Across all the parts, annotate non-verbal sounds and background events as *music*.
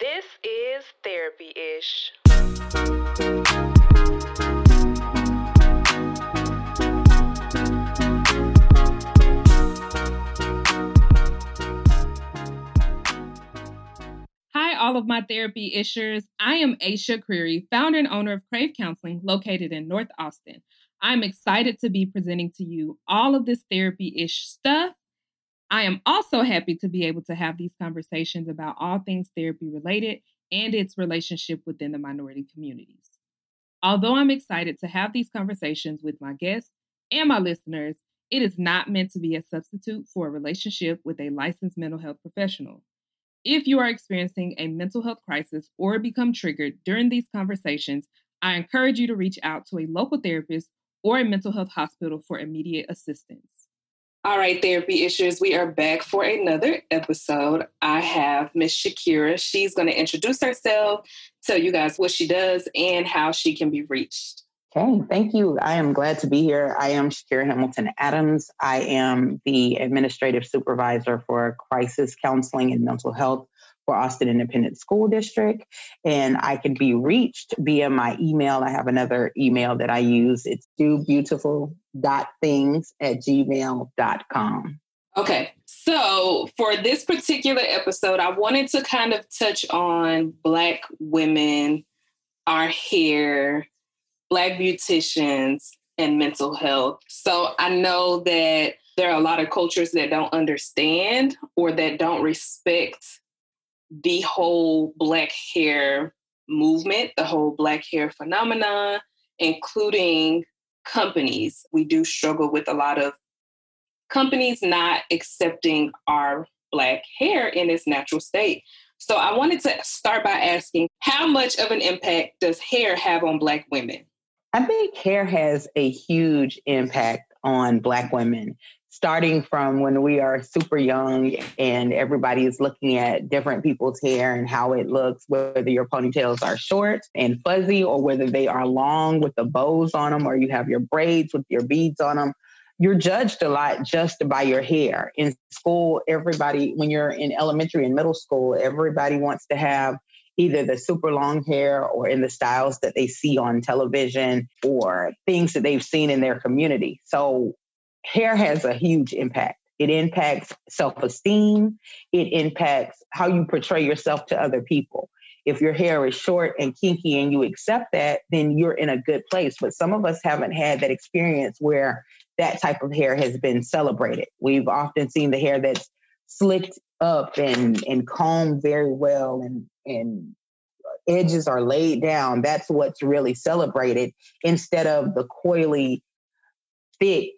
This is Therapy Ish. Hi, all of my therapy ishers. I am Aisha Creary, founder and owner of Crave Counseling, located in North Austin. I'm excited to be presenting to you all of this therapy ish stuff. I am also happy to be able to have these conversations about all things therapy related and its relationship within the minority communities. Although I'm excited to have these conversations with my guests and my listeners, it is not meant to be a substitute for a relationship with a licensed mental health professional. If you are experiencing a mental health crisis or become triggered during these conversations, I encourage you to reach out to a local therapist or a mental health hospital for immediate assistance. All right, therapy ishers, we are back for another episode. I have Miss Shakira. She's going to introduce herself, tell you guys what she does, and how she can be reached. Okay, thank you. I am glad to be here. I am Shakira Hamilton Adams. I am the administrative supervisor for crisis counseling and mental health for Austin Independent School District. And I can be reached via my email. I have another email that I use. It's dobeautiful.things at gmail.com. Okay. So for this particular episode, I wanted to kind of touch on Black women, our hair, Black beauticians, and mental health. So I know that there are a lot of cultures that don't understand or that don't respect the whole black hair movement, the whole black hair phenomenon, including companies. We do struggle with a lot of companies not accepting our black hair in its natural state. So I wanted to start by asking how much of an impact does hair have on black women? I think hair has a huge impact on black women starting from when we are super young and everybody is looking at different people's hair and how it looks, whether your ponytails are short and fuzzy or whether they are long with the bows on them or you have your braids with your beads on them. You're judged a lot just by your hair. In school, everybody, when you're in elementary and middle school, everybody wants to have either the super long hair or in the styles that they see on television or things that they've seen in their community. So hair has a huge impact. It impacts self esteem, it impacts how you portray yourself to other people. If your hair is short and kinky and you accept that, then you're in a good place. But some of us haven't had that experience where that type of hair has been celebrated. We've often seen the hair that's slicked up and, and combed very well and, and edges are laid down. That's what's really celebrated instead of the coily, thick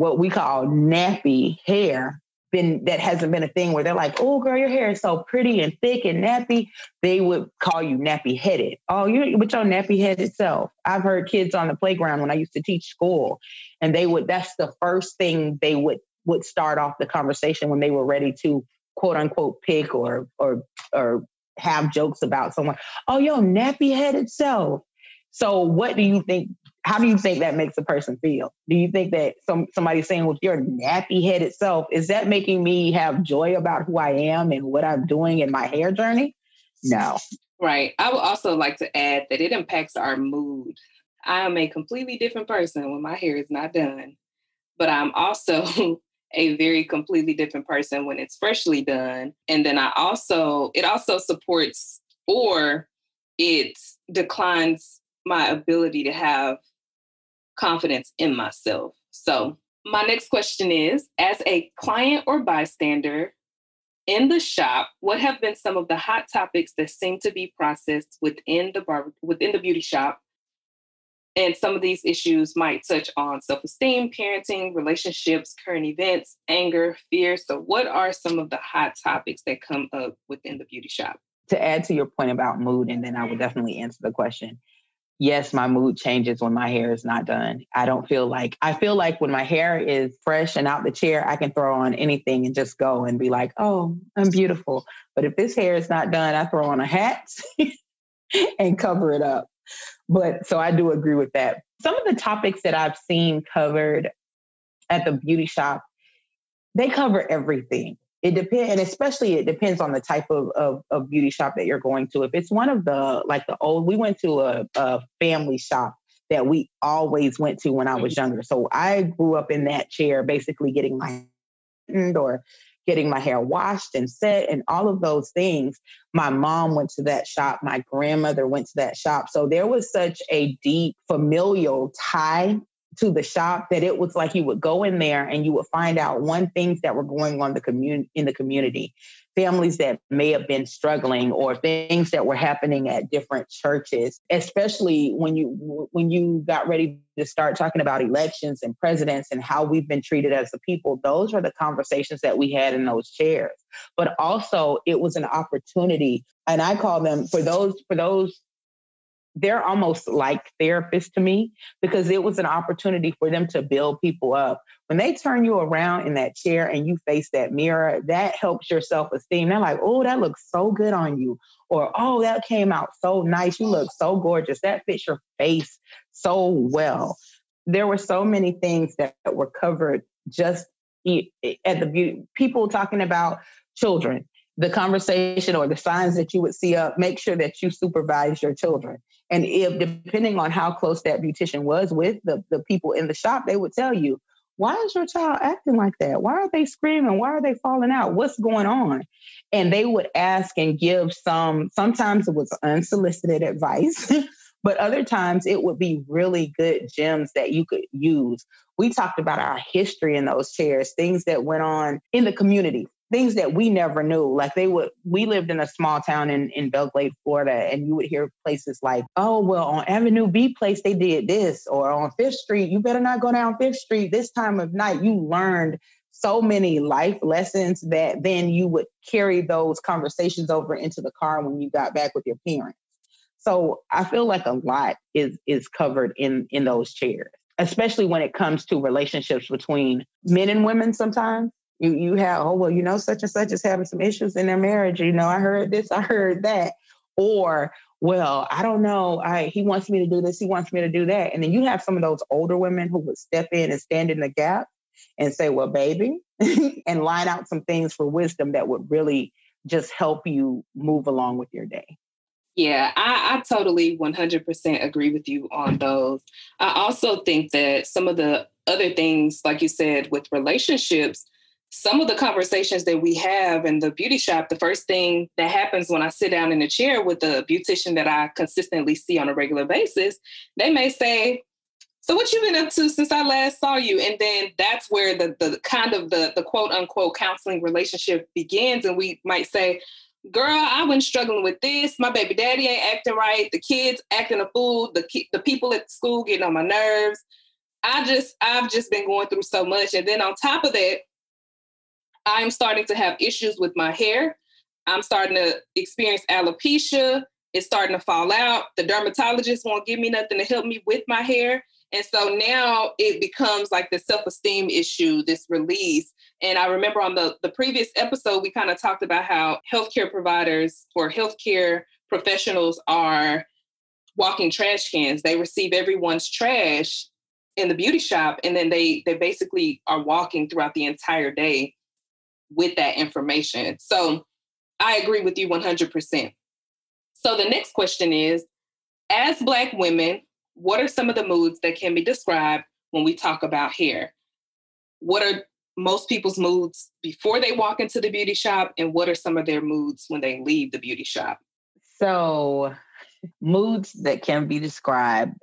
what we call nappy hair been that hasn't been a thing where they're like, oh girl, your hair is so pretty and thick and nappy. They would call you nappy headed. Oh, you with your nappy headed self. I've heard kids on the playground when I used to teach school, and they would that's the first thing they would would start off the conversation when they were ready to quote unquote pick or or or have jokes about someone. Oh, your nappy headed self. So what do you think how do you think that makes a person feel? Do you think that some somebody saying with your nappy headed self, is that making me have joy about who I am and what I'm doing in my hair journey? No. Right. I would also like to add that it impacts our mood. I am a completely different person when my hair is not done, but I'm also *laughs* a very completely different person when it's freshly done. And then I also, it also supports or it declines my ability to have confidence in myself. So, my next question is As a client or bystander in the shop, what have been some of the hot topics that seem to be processed within the bar, within the beauty shop? And some of these issues might touch on self esteem, parenting, relationships, current events, anger, fear. So, what are some of the hot topics that come up within the beauty shop? To add to your point about mood, and then I will definitely answer the question yes, my mood changes when my hair is not done. I don't feel like, I feel like when my hair is fresh and out the chair, I can throw on anything and just go and be like, oh, I'm beautiful. But if this hair is not done, I throw on a hat *laughs* and cover it up. But so I do agree with that. Some of the topics that I've seen covered at the beauty shop, they cover everything. It depends, and especially it depends on the type of, of, of beauty shop that you're going to. If it's one of the like the old, we went to a, a family shop that we always went to when I was mm-hmm. younger. So I grew up in that chair, basically getting my or getting my hair washed and set and all of those things. My mom went to that shop. My grandmother went to that shop. So there was such a deep familial tie to the shop that it was like you would go in there and you would find out one things that were going on the community in the community. Families that may have been struggling or things that were happening at different churches especially when you when you got ready to start talking about elections and presidents and how we've been treated as a people those are the conversations that we had in those chairs. But also it was an opportunity and i call them for those for those they're almost like therapists to me because it was an opportunity for them to build people up. When they turn you around in that chair and you face that mirror, that helps your self esteem. They're like, oh, that looks so good on you. Or, oh, that came out so nice. You look so gorgeous. That fits your face so well. There were so many things that were covered just at the beauty, people talking about children the conversation or the signs that you would see up, make sure that you supervise your children. And if depending on how close that beautician was with the, the people in the shop, they would tell you, why is your child acting like that? Why are they screaming? Why are they falling out? What's going on? And they would ask and give some, sometimes it was unsolicited advice, *laughs* but other times it would be really good gems that you could use. We talked about our history in those chairs, things that went on in the community things that we never knew. Like they would, we lived in a small town in, in Belle Glade, Florida, and you would hear places like, oh, well, on Avenue B place, they did this, or on Fifth Street, you better not go down Fifth Street this time of night. You learned so many life lessons that then you would carry those conversations over into the car when you got back with your parents. So I feel like a lot is is covered in in those chairs, especially when it comes to relationships between men and women sometimes you you have oh well you know such and such is having some issues in their marriage. You know i heard this i heard that. Or well i don't know i he wants me to do this he wants me to do that. And then you have some of those older women who would step in and stand in the gap and say well baby *laughs* and line out some things for wisdom that would really just help you move along with your day. Yeah, I, I, totally 100% agree with you on those. I also think that some of the other things, like you said, with relationships, some of the conversations that we have in the beauty shop, the first thing that happens when I sit down in a chair with the beautician that I consistently see on a regular basis, they may say, so what you been up to since I last saw you? And then that's where the the kind of the the quote unquote counseling relationship begins. And we might say, girl, I've been struggling with this. My baby daddy ain't acting right. The kids acting a fool. The the people at school getting on my nerves. I just I've just been going through so much. And then on top of that, I'm starting to have issues with my hair. I'm starting to experience alopecia. It's starting to fall out. The dermatologist won't give me nothing to help me with my hair. And so now it becomes like the self esteem issue, this release. And I remember on the, the previous episode, we kind of talked about how healthcare providers or healthcare professionals are walking trash cans. They receive everyone's trash in the beauty shop and then they they basically are walking throughout the entire day with that information. So I agree with you 100%. So the next question is As Black women, what are some of the moods that can be described when we talk about hair? What are most people's moods before they walk into the beauty shop, and what are some of their moods when they leave the beauty shop? So, moods that can be described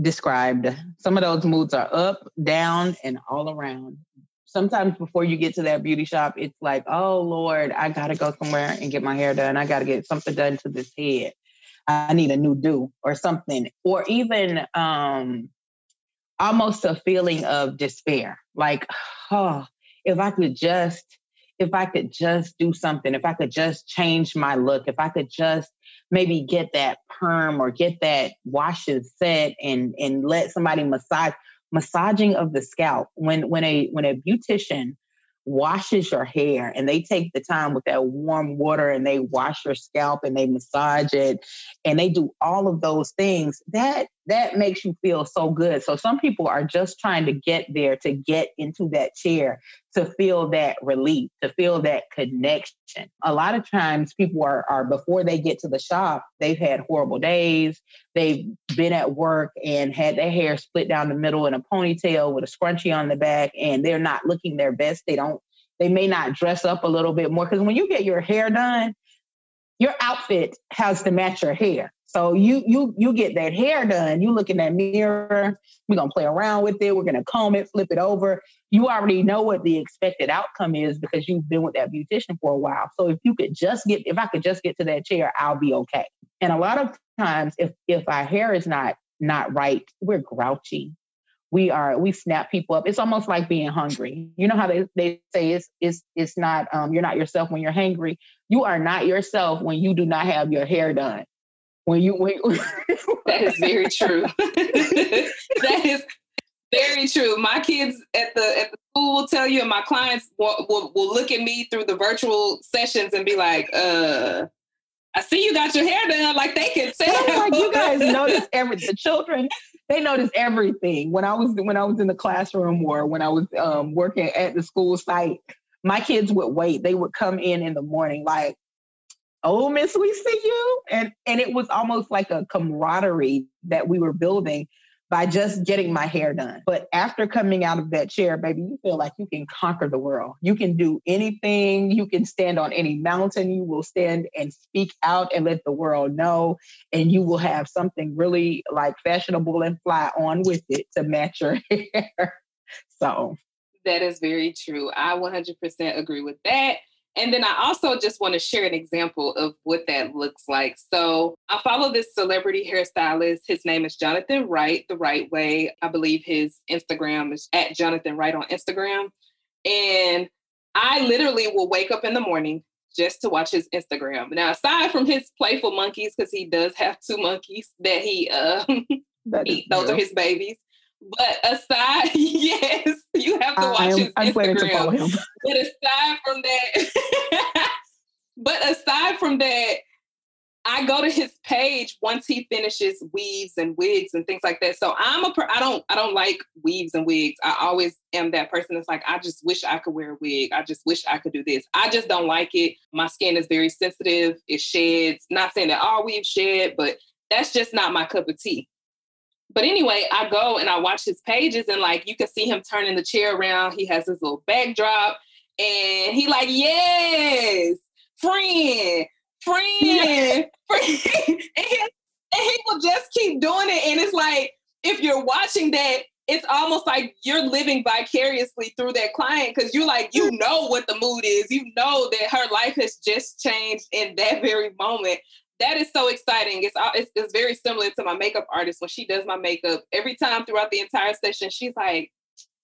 described some of those moods are up down and all around sometimes before you get to that beauty shop, it's like, oh Lord, I gotta go somewhere and get my hair done. I gotta get something done to this head. I need a new do or something. Or even um almost a feeling of despair. Like, oh, if I could just, if I could just do something, if I could just change my look, if I could just maybe get that perm or get that wash and set and and let somebody massage massaging of the scalp. When when a when a beautician washes your hair and they take the time with that warm water and they wash your scalp and they massage it and they do all of those things that that makes you feel so good. So some people are just trying to get there to get into that chair, to feel that relief, to feel that connection. A lot of times people are, are before they get to the shop, they've had horrible days. They've been at work and had their hair split down the middle in a ponytail with a scrunchie on the back, and they're not looking their best. They don't, they may not dress up a little bit more. Because when you get your hair done, your outfit has to match your hair. So you you you get that hair done. You look in that mirror. We're gonna play around with it. We're gonna comb it, flip it over. You already know what the expected outcome is because you've been with that beautician for a while. So if you could just get, if I could just get to that chair, I'll be okay. And a lot of times, if if our hair is not not right, we're grouchy. We are we snap people up. It's almost like being hungry. You know how they, they say it's it's it's not um, you're not yourself when you're hungry. You are not yourself when you do not have your hair done when you when *laughs* that is very true. *laughs* that is very true. My kids at the at the school will tell you, and my clients will, will, will look at me through the virtual sessions and be like, "Uh, I see you got your hair done." Like they can say, like you guys *laughs* notice every the children. They notice everything. When I was when I was in the classroom or when I was um, working at the school site, my kids would wait. They would come in in the morning like, oh miss we see you and and it was almost like a camaraderie that we were building by just getting my hair done. But after coming out of that chair baby you feel like you can conquer the world. You can do anything. You can stand on any mountain. You will stand and speak out and let the world know and you will have something really like fashionable and fly on with it to match your *laughs* hair. So. That is very true. I 100% agree with that and then I also just want to share an example of what that looks like. So I follow this celebrity hairstylist. His name is Jonathan Wright, the right way. I believe his Instagram is at Jonathan Wright on Instagram. And I literally will wake up in the morning just to watch his Instagram. Now, aside from his playful monkeys, because he does have two monkeys that he, uh, he those are his babies. But aside, *laughs* yes, you have to watch am, his I'm Instagram. *laughs* but aside from that, *laughs* but aside from that, I go to his page once he finishes weaves and wigs and things like that. So I'm a per- I don't I don't like weaves and wigs. I always am that person that's like I just wish I could wear a wig. I just wish I could do this. I just don't like it. My skin is very sensitive. It sheds. Not saying that all weaves shed, but that's just not my cup of tea. But anyway, I go and I watch his pages and like you can see him turning the chair around. He has his little backdrop and he like, yes, friend, friend, yeah. *laughs* *laughs* friend. and, he, and he will just keep doing it. And it's like, if you're watching that, it's almost like you're living vicariously through that client because you like you mm. know what the mood is you know that her life has just changed in that very moment that is so exciting. It's, uh, it's, it's very similar to my makeup artist when she does my makeup. Every time throughout the entire session, she's like,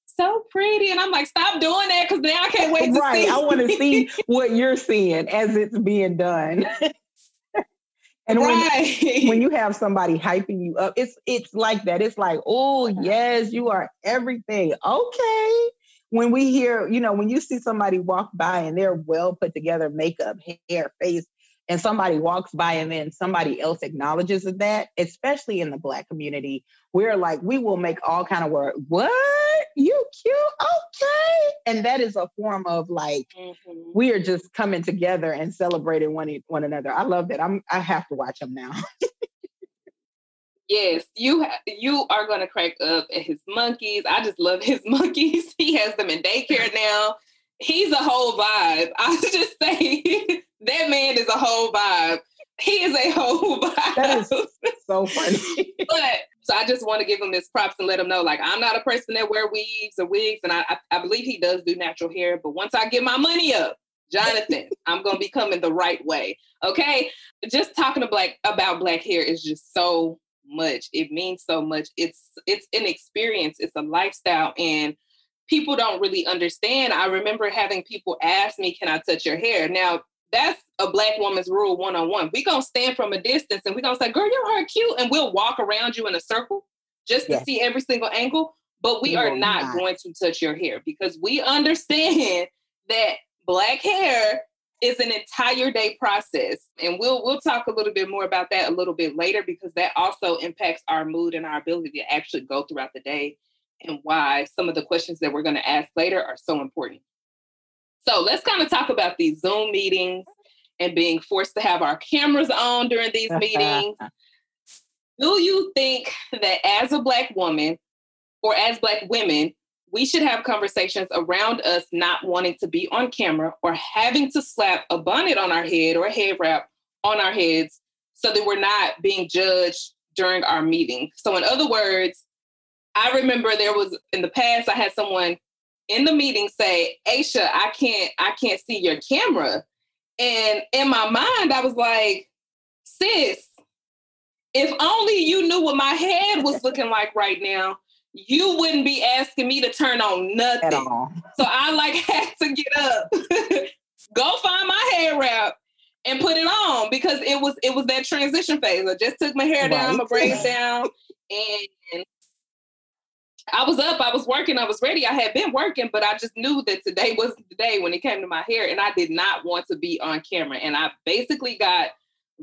"So pretty," and I'm like, "Stop doing that," because now I can't wait to right. see. I want to see *laughs* what you're seeing as it's being done. *laughs* and right. when when you have somebody hyping you up, it's it's like that. It's like, "Oh yes, you are everything." Okay. When we hear, you know, when you see somebody walk by and they're well put together, makeup, hair, face, and somebody walks by and then somebody else acknowledges that, especially in the black community, we're like, we will make all kind of work. What? You cute? Okay. And that is a form of like, mm-hmm. we are just coming together and celebrating one, one another. I love that. I'm, I have to watch them now. *laughs* Yes, you ha- you are gonna crack up at his monkeys. I just love *laughs* his monkeys. He has them in daycare now. He's a whole vibe. *laughs* I was just say that man is a whole vibe. He is a whole vibe. *laughs* That is so funny. *laughs* but so I just want to give him his props and let him know, like, I'm not a person that wear weaves or wigs, and I, I, I believe he does do natural hair. But once I get my money up, Jonathan, *laughs* I'm gonna be coming the right way. Okay, just talking to black about black hair is just so much. It means so much. It's it's an experience. It's a lifestyle, and people don't really understand. I remember having people ask me, "Can I touch your hair?" Now that's a black woman's rule one on one. We gonna stand from a distance and we gonna say, "Girl, your hair cute," and we'll walk around you in a circle just to yes. see every single angle. But we, we are not, not going to touch your hair because we understand *laughs* that black hair is an entire day process. And we'll we'll talk a little bit more about that a little bit later because that also impacts our mood and our ability to actually go throughout the day and why some of the questions that we're going to ask later are so important. So let's kind of talk about these Zoom meetings and being forced to have our cameras on during these meetings. *laughs* Do you think that as a Black woman or as Black women, we should have conversations around us not wanting to be on camera or having to slap a bonnet on our head or a head wrap on our heads so that we're not being judged during our meeting? So, in other words, I remember there was in the past, I had someone in the meeting say, Aisha, I can't, I can't see your camera. And in my mind, I was like, sis, if only you knew what my head was looking like right now, you wouldn't be asking me to turn on nothing. So I like *laughs* had to get up, *laughs* go find my hair wrap and put it on because it was it was that transition phase. I just took my hair right. down, my braids down, and I was up, I was working, I was ready. I had been working, but I just knew that today was the day when it came to my hair, and I did not want to be on camera. And I basically got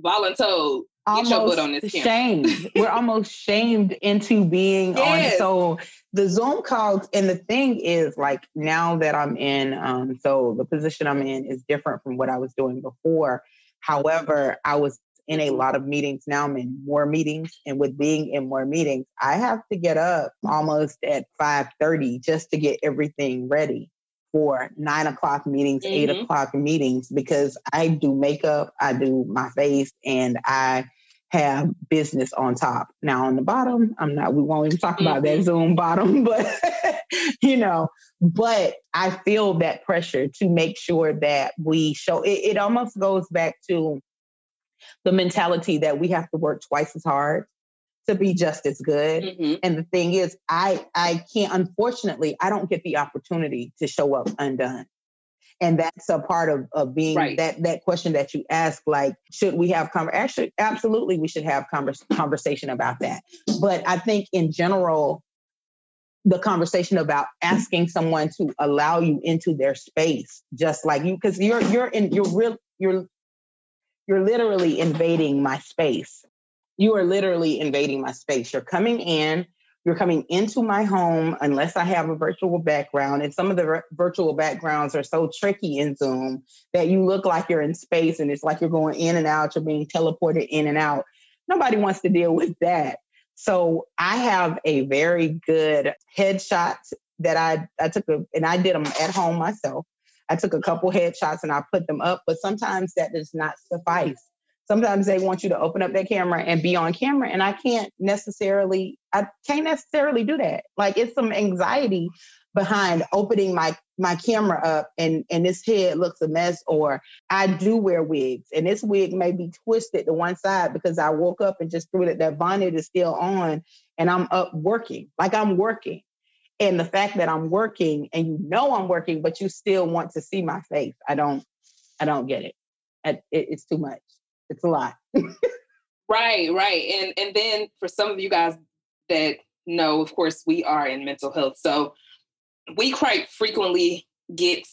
voluntold. Get your butt on this camera. shamed. We're *laughs* almost shamed into being yes. on. So the Zoom calls, and the thing is, like now that I'm in, um, so the position I'm in is different from what I was doing before. However, I was in a lot of meetings now. I'm in more meetings, and with being in more meetings, I have to get up almost at five thirty just to get everything ready for nine o'clock meetings, mm-hmm. eight o'clock meetings, because I do makeup, I do my face, and I have business on top. Now on the bottom, I'm not. We won't even talk mm-hmm. about that mm-hmm. Zoom bottom, *laughs* but you know, but I feel that pressure to make sure that we show. It, it almost goes back to the mentality that we have to work twice as hard to be just as good. Mm-hmm. And the thing is, I I can't. Unfortunately, I don't get the opportunity to show up undone. And that's a part of, of being right. that that question that you ask, like, should we have conversation? actually absolutely we should have converse, conversation about that. But I think in general, the conversation about asking someone to allow you into their space, just like you, because you're you're in you're real you're you're literally invading my space. You are literally invading my space. You're coming in, you're coming into my home unless I have a virtual background. And some of the virtual backgrounds are so tricky in Zoom that you look like you're in space and it's like you're going in and out, you're being teleported in and out. Nobody wants to deal with that. So I have a very good headshot that I, I took a, and I did them at home myself. I took a couple headshots and I put them up, but sometimes that does not suffice. Sometimes they want you to open up that camera and be on camera, and I can't necessarily, I can't necessarily do that. Like it's some anxiety behind opening my my camera up and and this head looks a mess or I do wear wigs and this wig may be twisted to one side because I woke up and just threw it that bonnet is still on and I'm up working like I'm working and the fact that i'm working and you know i'm working but you still want to see my face i don't i don't get it, it it's too much. It's a lot. *laughs* Right right. And and then for some of you guys that know of course we are in mental health. So we quite frequently get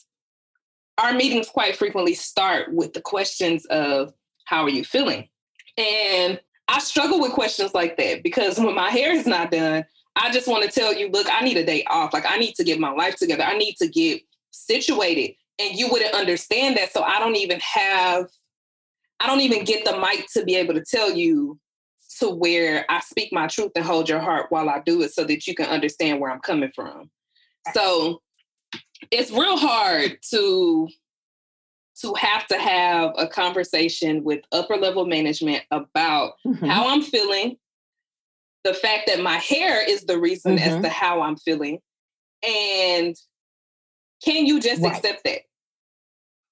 our meetings quite frequently start with the questions of how are you feeling? And i struggle with questions like that because when my hair is not done I just want to tell you, look, I need a day off. Like I need to get my life together. I need to get situated. And you wouldn't understand that. So I don't even have, I don't even get the mic to be able to tell you to where I speak my truth and hold your heart while I do it so that you can understand where I'm coming from. So it's real hard to to have to have a conversation with upper level management about mm-hmm. how I'm feeling, the fact that my hair is the reason mm-hmm. as to how I'm feeling. And can you just right. accept that?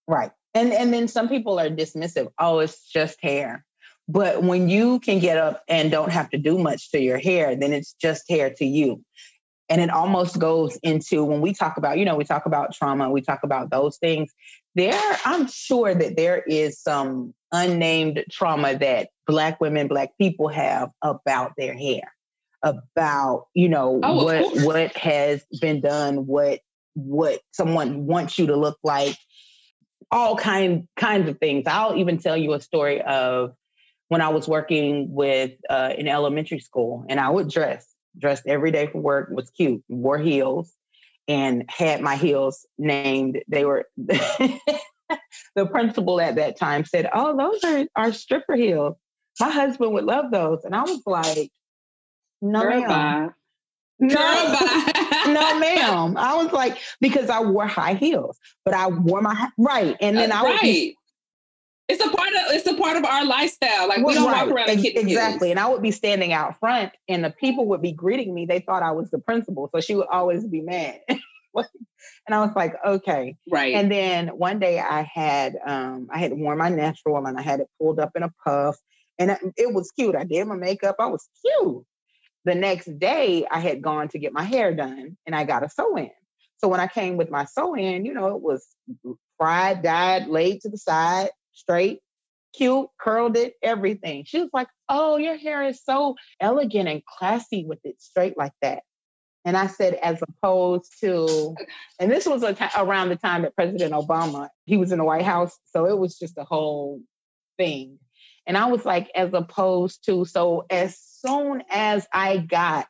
Right. And and then some people are dismissive. Oh, it's just hair. But when you can get up and don't have to do much to your hair, then it's just hair to you. And it almost goes into when we talk about, you know, we talk about trauma, we talk about those things. There, I'm sure that there is some unnamed trauma that Black women, Black people have about their hair, about, you know, oh, what what has been done, what what someone wants you to look like, all kind kinds of things. I'll even tell you a story of when I was working with uh, in elementary school, and I would dress dressed every day for work. Was cute, wore heels, and had my heels named. They were. *laughs* *laughs* the principal at that time said, "Oh, those are our stripper heels. My husband would love those." And I was like, "No, Girl, ma'am. No, *laughs* no, *laughs* ma'am. I was like, because I wore high heels, but I wore my right, and then uh, I right. Be, it's a part of it's a part of our lifestyle. Like we don't right. walk around Ex- exactly. And I would be standing out front, and the people would be greeting me. They thought I was the principal, so she would always be mad. *laughs* and I was like, okay, right. And then one day I had um I had worn my natural and I had it pulled up in a puff, and it was cute. I did my makeup. I was cute the next day I had gone to get my hair done and I got a sew in. So when I came with my sew in, you know, it was fried, dyed, laid to the side, straight, cute, curled it, everything. She was like, Oh, your hair is so elegant and classy with it straight like that. And I said, as opposed to, and this was around the time that President Obama, he was in the White House. So it was just a whole thing. And I was like, as opposed to, so as soon as I got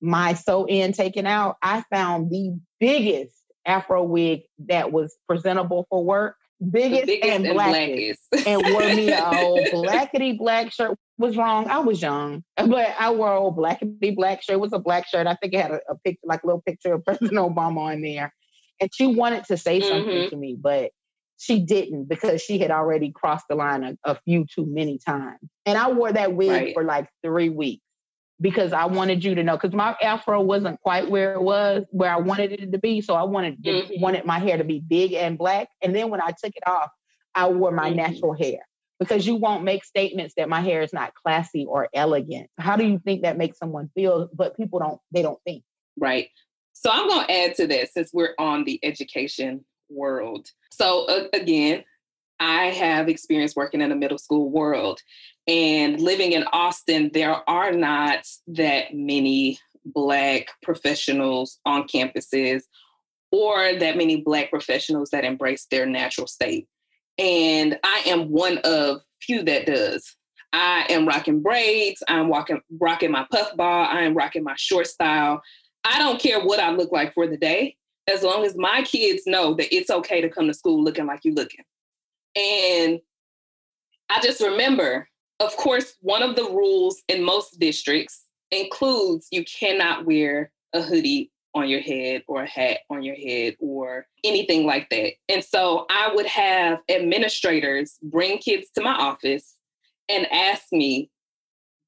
my sew in taken out, I found the biggest Afro wig that was presentable for work. Biggest, biggest and, blackest. And, and wore me a old *laughs* blackety black shirt. Was wrong. I was young, but I wore a old blackety black shirt. It was a black shirt. I think it had a, a picture, like a little picture of *laughs* President Obama on there. And she wanted to say something mm-hmm. to me, but she didn't because she had already crossed the line a, a few too many times. And I wore that wig right. for like three weeks because I wanted you to know because my afro wasn't quite where it was where I wanted it to be. So I wanted mm-hmm. wanted my hair to be big and black. And then when I took it off, I wore my mm-hmm. natural hair because you won't make statements that my hair is not classy or elegant. How do you think that makes someone feel? But people don't they don't think. Right. So I'm going to add to this since we're on the education world. So uh, again, I have experience working in the middle school world and living in Austin, there are not that many Black professionals on campuses or that many Black professionals that embrace their natural state. And I am one of few that does. I am rocking braids. I'm walking, rocking my puff ball. I am rocking my short style. I don't care what I look like for the day, as long as my kids know that it's okay to come to school looking like you're looking. And I just remember, of course, one of the rules in most districts includes you cannot wear a hoodie on your head or a hat on your head or anything like that. And so I would have administrators bring kids to my office and ask me,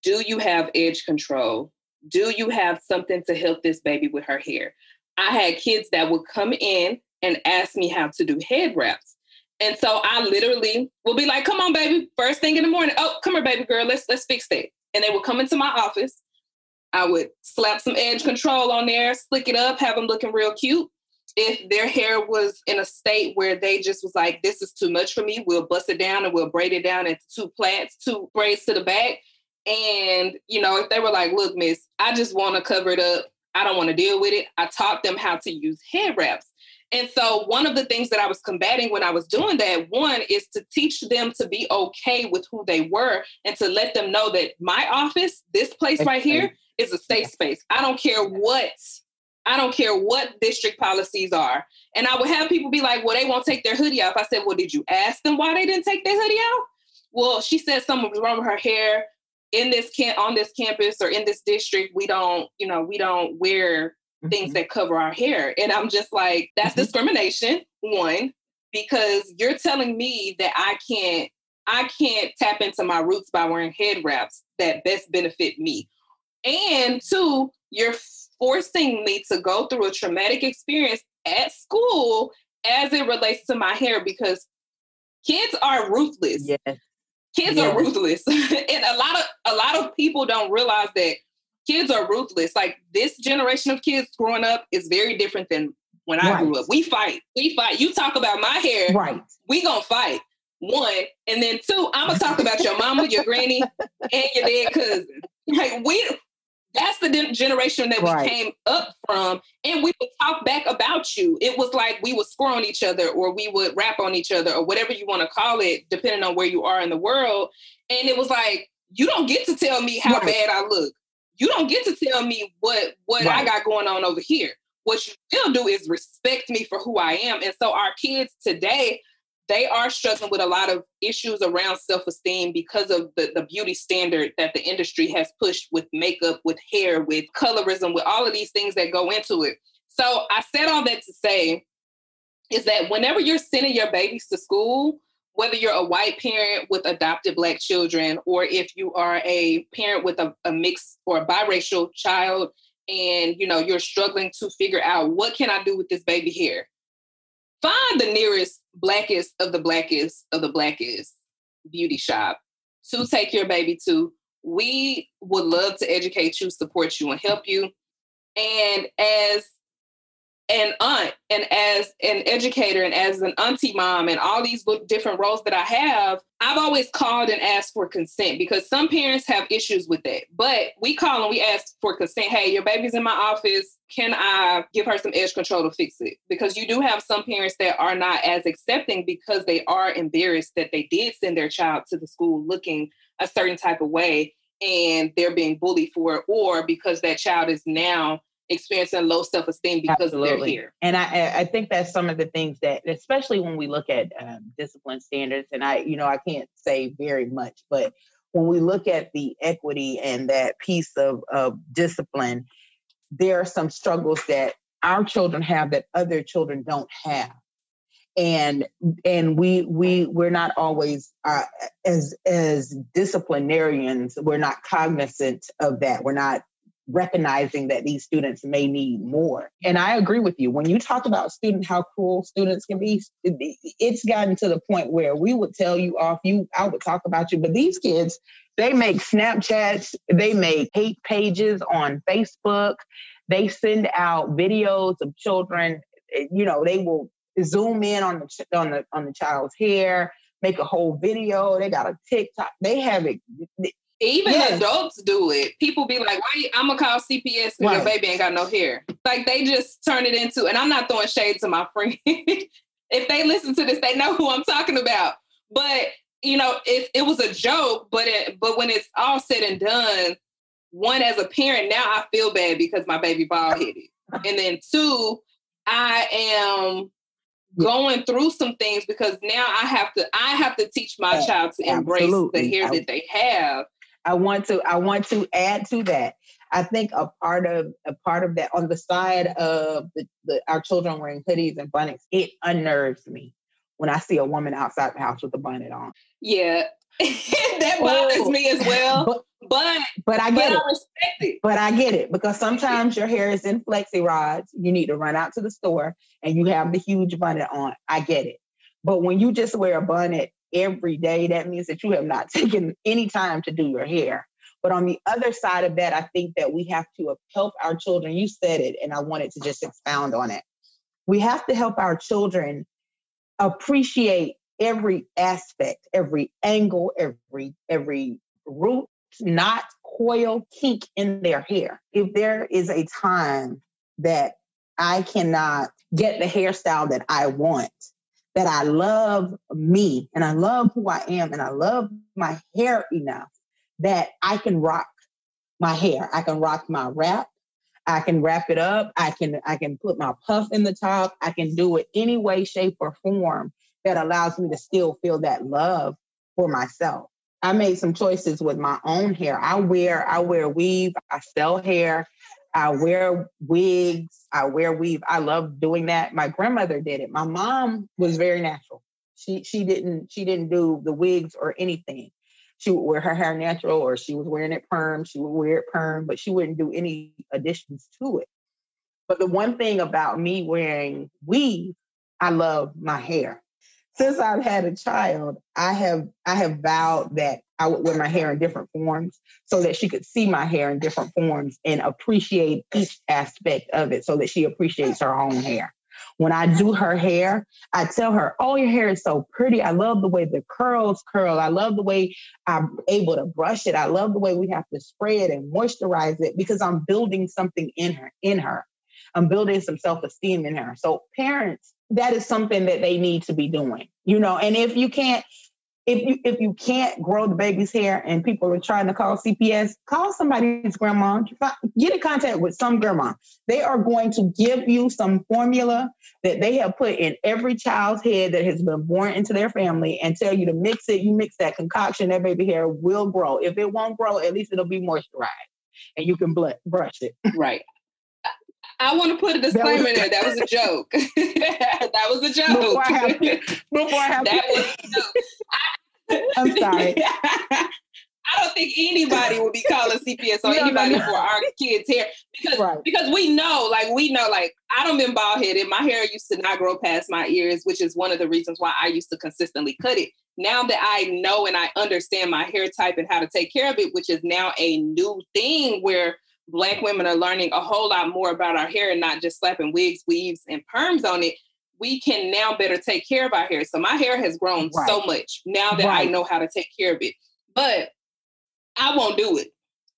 Do you have edge control? Do you have something to help this baby with her hair? I had kids that would come in and ask me how to do head wraps. And so I literally will be like, come on, baby, first thing in the morning. Oh, come here, baby girl, let's let's fix that. And they would come into my office. I would slap some edge control on there, slick it up, have them looking real cute. If their hair was in a state where they just was like, this is too much for me, we'll bust it down and we'll braid it down into two plaits, two braids to the back. And, you know, if they were like, look, miss, I just want to cover it up. I don't want to deal with it. I taught them how to use head wraps. And so, one of the things that I was combating when I was doing that, one is to teach them to be okay with who they were and to let them know that my office, this place right here, is a safe space. I don't care what. I don't care what district policies are. And I would have people be like, well, they won't take their hoodie off. I said, well, did you ask them why they didn't take their hoodie out? Well, she said something was wrong with her hair in this camp on this campus or in this district. We don't, you know, we don't wear mm-hmm. things that cover our hair. And I'm just like, that's mm-hmm. discrimination, one, because you're telling me that I can't I can't tap into my roots by wearing head wraps that best benefit me. And two, you're forcing me to go through a traumatic experience at school as it relates to my hair because kids are ruthless. Yes. Kids yes. are ruthless. *laughs* and a lot of a lot of people don't realize that kids are ruthless. Like this generation of kids growing up is very different than when I right. grew up. We fight. We fight. You talk about my hair. Right. We gonna fight. One. And then two, I'm gonna talk about your mama, your granny, *laughs* and your dead cousin. Like we That's the generation that right. we came up from. And we would talk back about you. It was like we would score on each other or we would rap on each other or whatever you want to call it, depending on where you are in the world. And it was like, you don't get to tell me how right. bad I look. You don't get to tell me what what right. I got going on over here. What you will do is respect me for who I am. And so our kids today they are struggling with a lot of issues around self-esteem because of the, the beauty standard that the industry has pushed with makeup, with hair, with colorism, with all of these things that go into it. So I said all that to say is that whenever you're sending your babies to school, whether you're a white parent with adopted black children, or if you are a parent with a, a mixed or a biracial child, and you know you're struggling to figure out what can I do with this baby hair, find the nearest blackest of the blackest of the blackest beauty shop to take your baby to. We would love to educate you, support you, and help you. And as an aunt and as an educator and as an auntie mom and all these different roles that I have, I've always called and asked for consent because some parents have issues with that. But we call and we ask for consent. Hey, your baby's in my office. Can I give her some edge control to fix it? Because you do have some parents that are not as accepting because they are embarrassed that they did send their child to the school looking a certain type of way and they're being bullied for it, or because that child is now experiencing low self-esteem because Absolutely. they're here. And I, I think that's some of the things that, especially when we look at um, discipline standards, and I, you know, I can't say very much, but when we look at the equity and that piece of, of discipline, there are some struggles that our children have that other children don't have and and we we we're not always uh, as as disciplinarians we're not cognizant of that we're not recognizing that these students may need more. And I agree with you. When you talk about student how cruel students can be, it's gotten to the point where we would tell you off, you I would talk about you, but these kids, they make Snapchats, they make hate pages on Facebook, they send out videos of children, eh, you know, they will zoom in on the on the on the child's hair, make a whole video. They got a TikTok. They have it even yes. adults do it. People be like, "Why? I'm gonna call CPS because right. your baby ain't got no hair." Like they just turn it into. And I'm not throwing shade to my *laughs* friend. if they listen to this, they know who I'm talking about. But you know, it it was a joke. But it, but when it's all said and done, one as a parent now I feel bad because my baby bald headed, and then two, I am going through some things because now I have to I have to teach my child to embrace Absolutely. the hair that they have I want to I want to add to that. I think a part of a part of that on the side of the, the, our children wearing hoodies and bonnets, it unnerves me when I see a woman outside the house with a bonnet on. Yeah, *laughs* that bothers oh, me as well. But, but but I get but it. I respect it. But I get it because sometimes your hair is in flexi rods. You need to run out to the store and you have the huge bonnet on. I get it. But when you just wear a bonnet every day, that means that you have not *laughs* taken any time to do your hair. But on the other side of that, I think that we have to help our children. You said it, and I wanted to just expound on it. We have to help our children appreciate every aspect, every angle, every every root, knot, coil, kink in their hair. If there is a time that I cannot get the hairstyle that I want, that I love me and I love who I am and I love my hair enough that I can rock my hair. I can rock my wrap. I can wrap it up. I can I can put my puff in the top. I can do it any way, shape, or form that allows me to still feel that love for myself. I made some choices with my own hair. I wear I wear weave. I sell hair. I wear wigs. I wear weave. I love doing that. My grandmother did it. My mom was very natural. She she didn't she didn't do the wigs or anything. She would wear her hair natural, or she was wearing it perm. She would wear it perm, but she wouldn't do any additions to it. But the one thing about me wearing weave, I love my hair since I've had a child, I have I have vowed that I would wear my hair in different forms so that she could see my hair in different forms and appreciate each aspect of it so that she appreciates her own hair. When I do her hair, I tell her, Oh, your hair is so pretty. I love the way the curls curl. I love the way I'm able to brush it. I love the way we have to spray it and moisturize it because I'm building something in her, in her. I'm building some self-esteem in her. So parents, that is something that they need to be doing, you know, and if you can't, if you if you can't grow the baby's hair and people are trying to call CPS, call somebody's grandma. Get in contact with some grandma. They are going to give you some formula that they have put in every child's head that has been born into their family and tell you to mix it. You mix that concoction, that baby hair will grow. If it won't grow, at least it'll be moisturized and you can bl- brush it. Right. I want to put a disclaimer that was, there. That was a *laughs* joke. *laughs* that was a joke. Before I have, before I have that was a joke. I'm sorry. *laughs* I don't think anybody would be calling CPS on no, anybody no, no. for our kids' hair because right. because we know, like we know, like I don't been bald headed. My hair used to not grow past my ears, which is one of the reasons why I used to consistently cut it. Now that I know and I understand my hair type and how to take care of it, which is now a new thing where Black women are learning a whole lot more about our hair and not just slapping wigs, weaves, and perms on it we can now better take care of our hair. So my hair has grown right. so much now that right. I know how to take care of it. But I won't do it.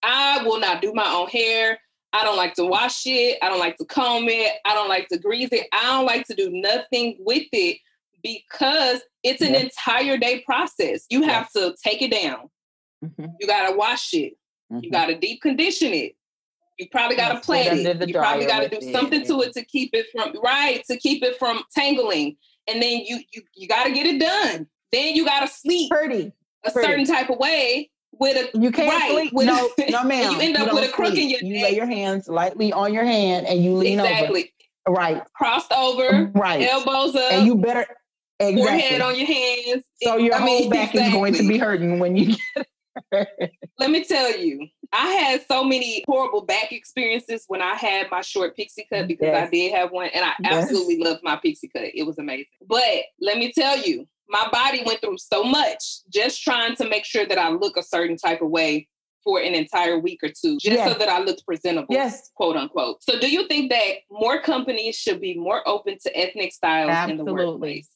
I will not do my own hair. I don't like to wash it. I don't like to comb it. I don't like to grease it. I don't like to do nothing with it because it's an entire day process. You have to take it down. Mm-hmm. You got to wash it. Mm-hmm. You got to deep condition it. You probably got to plait it. You probably got to do it. something to it to keep it from right to keep it from tangling. And then you you you got to get it done. Then you got to sleep pretty a pretty. certain type of way with a you can't right, sleep. With no, a, no, *laughs* ma'am. you end up with a crook in your You neck. lay your hands lightly on your hand and you lean exactly. over. Right. Crossed over. Right. Elbows up. And you better exactly. forehead on your hands. So your I whole mean, *laughs* back exactly. is going to be hurting when you get Let me tell you, I had so many horrible back experiences when I had my short pixie cut because yes. I did have one and I yes. absolutely loved my pixie cut. It was amazing. But let me tell you, my body went through so much just trying to make sure that I look a certain type of way for an entire week or two, just yes. so that I looked presentable, yes. quote unquote. So, do you think that more companies should be more open to ethnic styles Absolutely. in the workplace?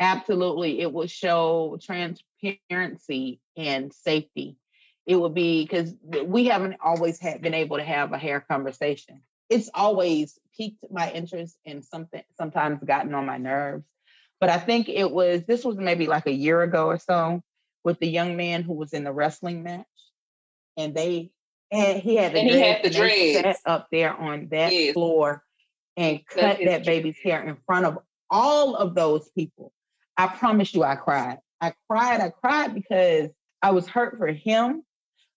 Absolutely. It will show transparency and safety. It would be because we haven't always had, been able to have a hair conversation. It's always piqued my interest and something sometimes gotten on my nerves. But I think it was this was maybe like a year ago or so with the young man who was in the wrestling match, and they and he had the and he had the dreads up there on that yes. floor and cut that baby's hair in front of all of those people. I promise you, I cried. I cried. I cried because I was hurt for him,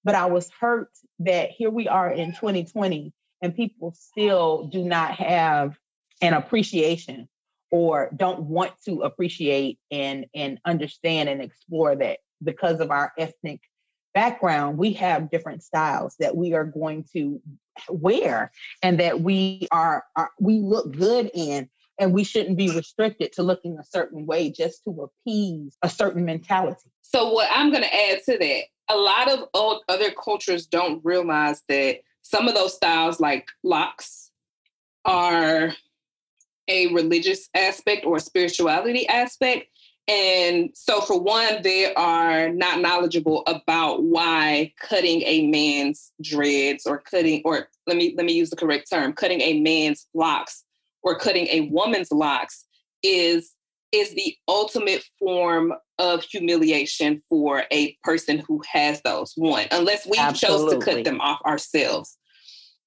but I was hurt that here we are in 2020 and people still do not have an appreciation or don't want to appreciate and and understand and explore that because of our ethnic background we have different styles that we are going to wear and that we are, are we look good in and we shouldn't be restricted to looking a certain way just to appease a certain mentality. So, what I'm going to add to that, a lot of old, other cultures don't realize that some of those styles, like locks, are a religious aspect or a spirituality aspect. And so, for one, they are not knowledgeable about why cutting a man's dreads or cutting, or let me let me use the correct term, cutting a man's locks or cutting a woman's locks is is the ultimate form of humiliation for a person who has those one unless we Absolutely. chose to cut them off ourselves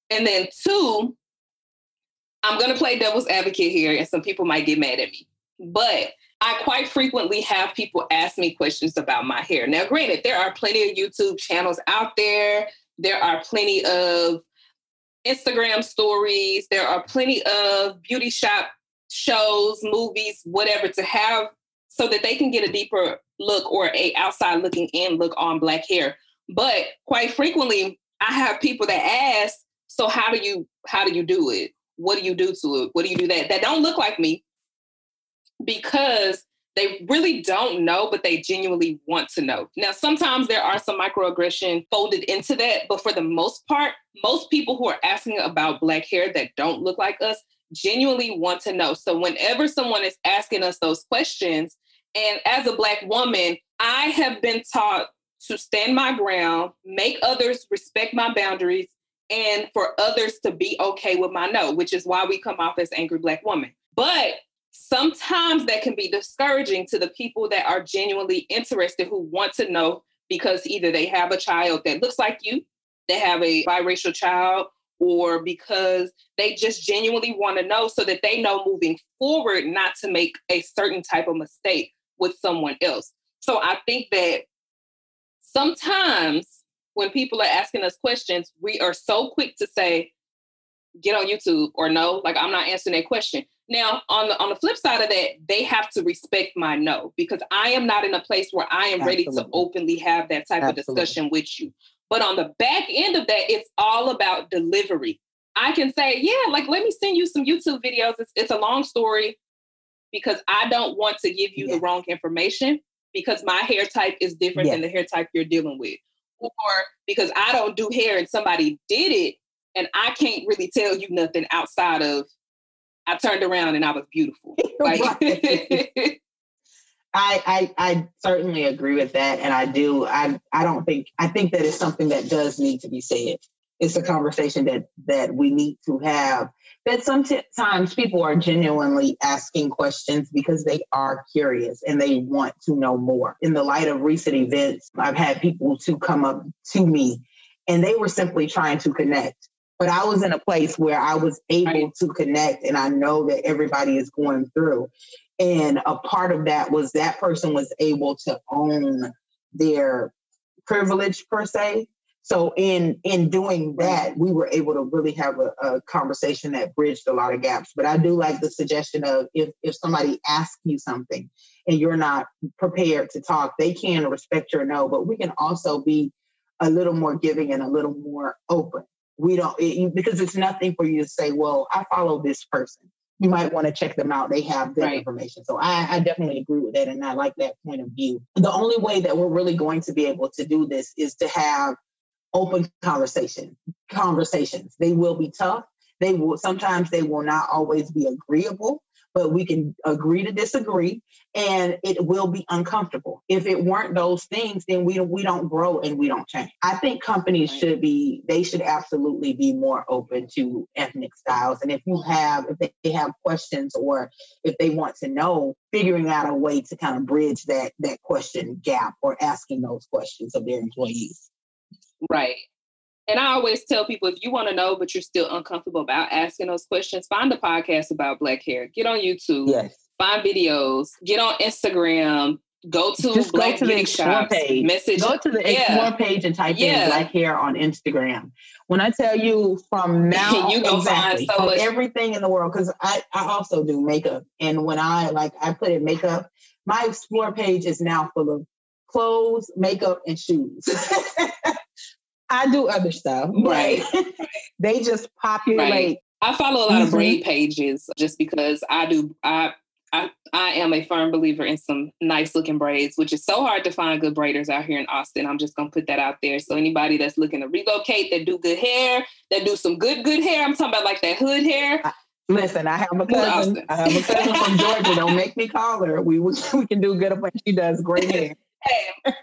and then two i'm going to play devil's advocate here and some people might get mad at me but i quite frequently have people ask me questions about my hair now granted there are plenty of youtube channels out there there are plenty of Instagram stories. There are plenty of beauty shop shows, movies, whatever to have so that they can get a deeper look or a outside looking in look on black hair. But quite frequently, I have people that ask, so how do you how do you do it? What do you do to it? What do you do that that don't look like me? Because they really don't know, but they genuinely want to know. Now, sometimes there are some microaggression folded into that, but for the most part, most people who are asking about Black hair that don't look like us genuinely want to know. So whenever someone is asking us those questions, and as a Black woman, I have been taught to stand my ground, make others respect my boundaries, and for others to be okay with my no, which is why we come off as angry Black women. But sometimes that can be discouraging to the people that are genuinely interested who want to know because either they have a child that looks like you, they have a biracial child, or because they just genuinely want to know so that they know moving forward not to make a certain type of mistake with someone else. So I think that sometimes when people are asking us questions, we are so quick to say, get on YouTube or no, like I'm not answering that question. Now, on the on the flip side of that, they have to respect my no because I am not in a place where I am Absolutely. ready to openly have that type Absolutely. of discussion with you. But on the back end of that, it's all about delivery. I can say, yeah, like let me send you some YouTube videos. It's, it's a long story because I don't want to give you yeah. the wrong information because my hair type is different yeah. than the hair type you're dealing with. Or because I don't do hair and somebody did it and I can't really tell you nothing outside of I turned around and I was beautiful. *laughs* Like *laughs* *laughs* I, I I certainly agree with that, and I do. I I don't think I think that is something that does need to be said. It's a conversation that that we need to have. That sometimes people are genuinely asking questions because they are curious and they want to know more. In the light of recent events, I've had people to come up to me, and they were simply trying to connect. But I was in a place where I was able to connect, and I know that everybody is going through. And a part of that was that person was able to own their privilege per se. So in in doing that, we were able to really have a, a, conversation that bridged a lot of gaps. But I do like the suggestion of if if somebody asks you something and you're not prepared to talk, they can respect your no, but we can also be a little more giving and a little more open. We don't it, because it's nothing for you to say, well, I follow this person you might want to check them out. They have good right. information. So I, I, definitely agree with that. And I like that point of view. The only way that we're really going to be able to do this is to have open conversation conversations. They will be tough. They will sometimes they will not always be agreeable, but we can agree to disagree and it will be uncomfortable. If it weren't those things, then we we don't grow and we don't change. I think companies should be they should absolutely be more open to ethnic styles. And if you have if they have questions or if they want to know, figuring out a way to kind of bridge that that question gap or asking those questions of their employees. Right. And I always tell people if you want to know, but you're still uncomfortable about asking those questions, find a podcast about black hair. Get on YouTube. Yes. Find videos. Get on Instagram. Go to Just Black go to the Explore shops, page. Message. Go to the yeah. Explore page and type yeah. in black hair on Instagram. When I tell you from *laughs* now, you go exactly, find so much. everything in the world, because I, I also do makeup. And when I like I put in makeup, my Explore page is now full of clothes, makeup, and shoes. *laughs* I do other stuff. Right. *laughs* they just populate. Right. I follow a lot mm-hmm. of braid pages just because I do I I, I am a firm believer in some nice looking braids, which is so hard to find good braiders out here in Austin. I'm just gonna put that out there. So anybody that's looking to relocate, that do good hair, that do some good good hair. I'm talking about like that hood hair. Listen, I have a cousin. I have a cousin from *laughs* Georgia. Don't make me call her. We we, we can do good when she does great hair hey,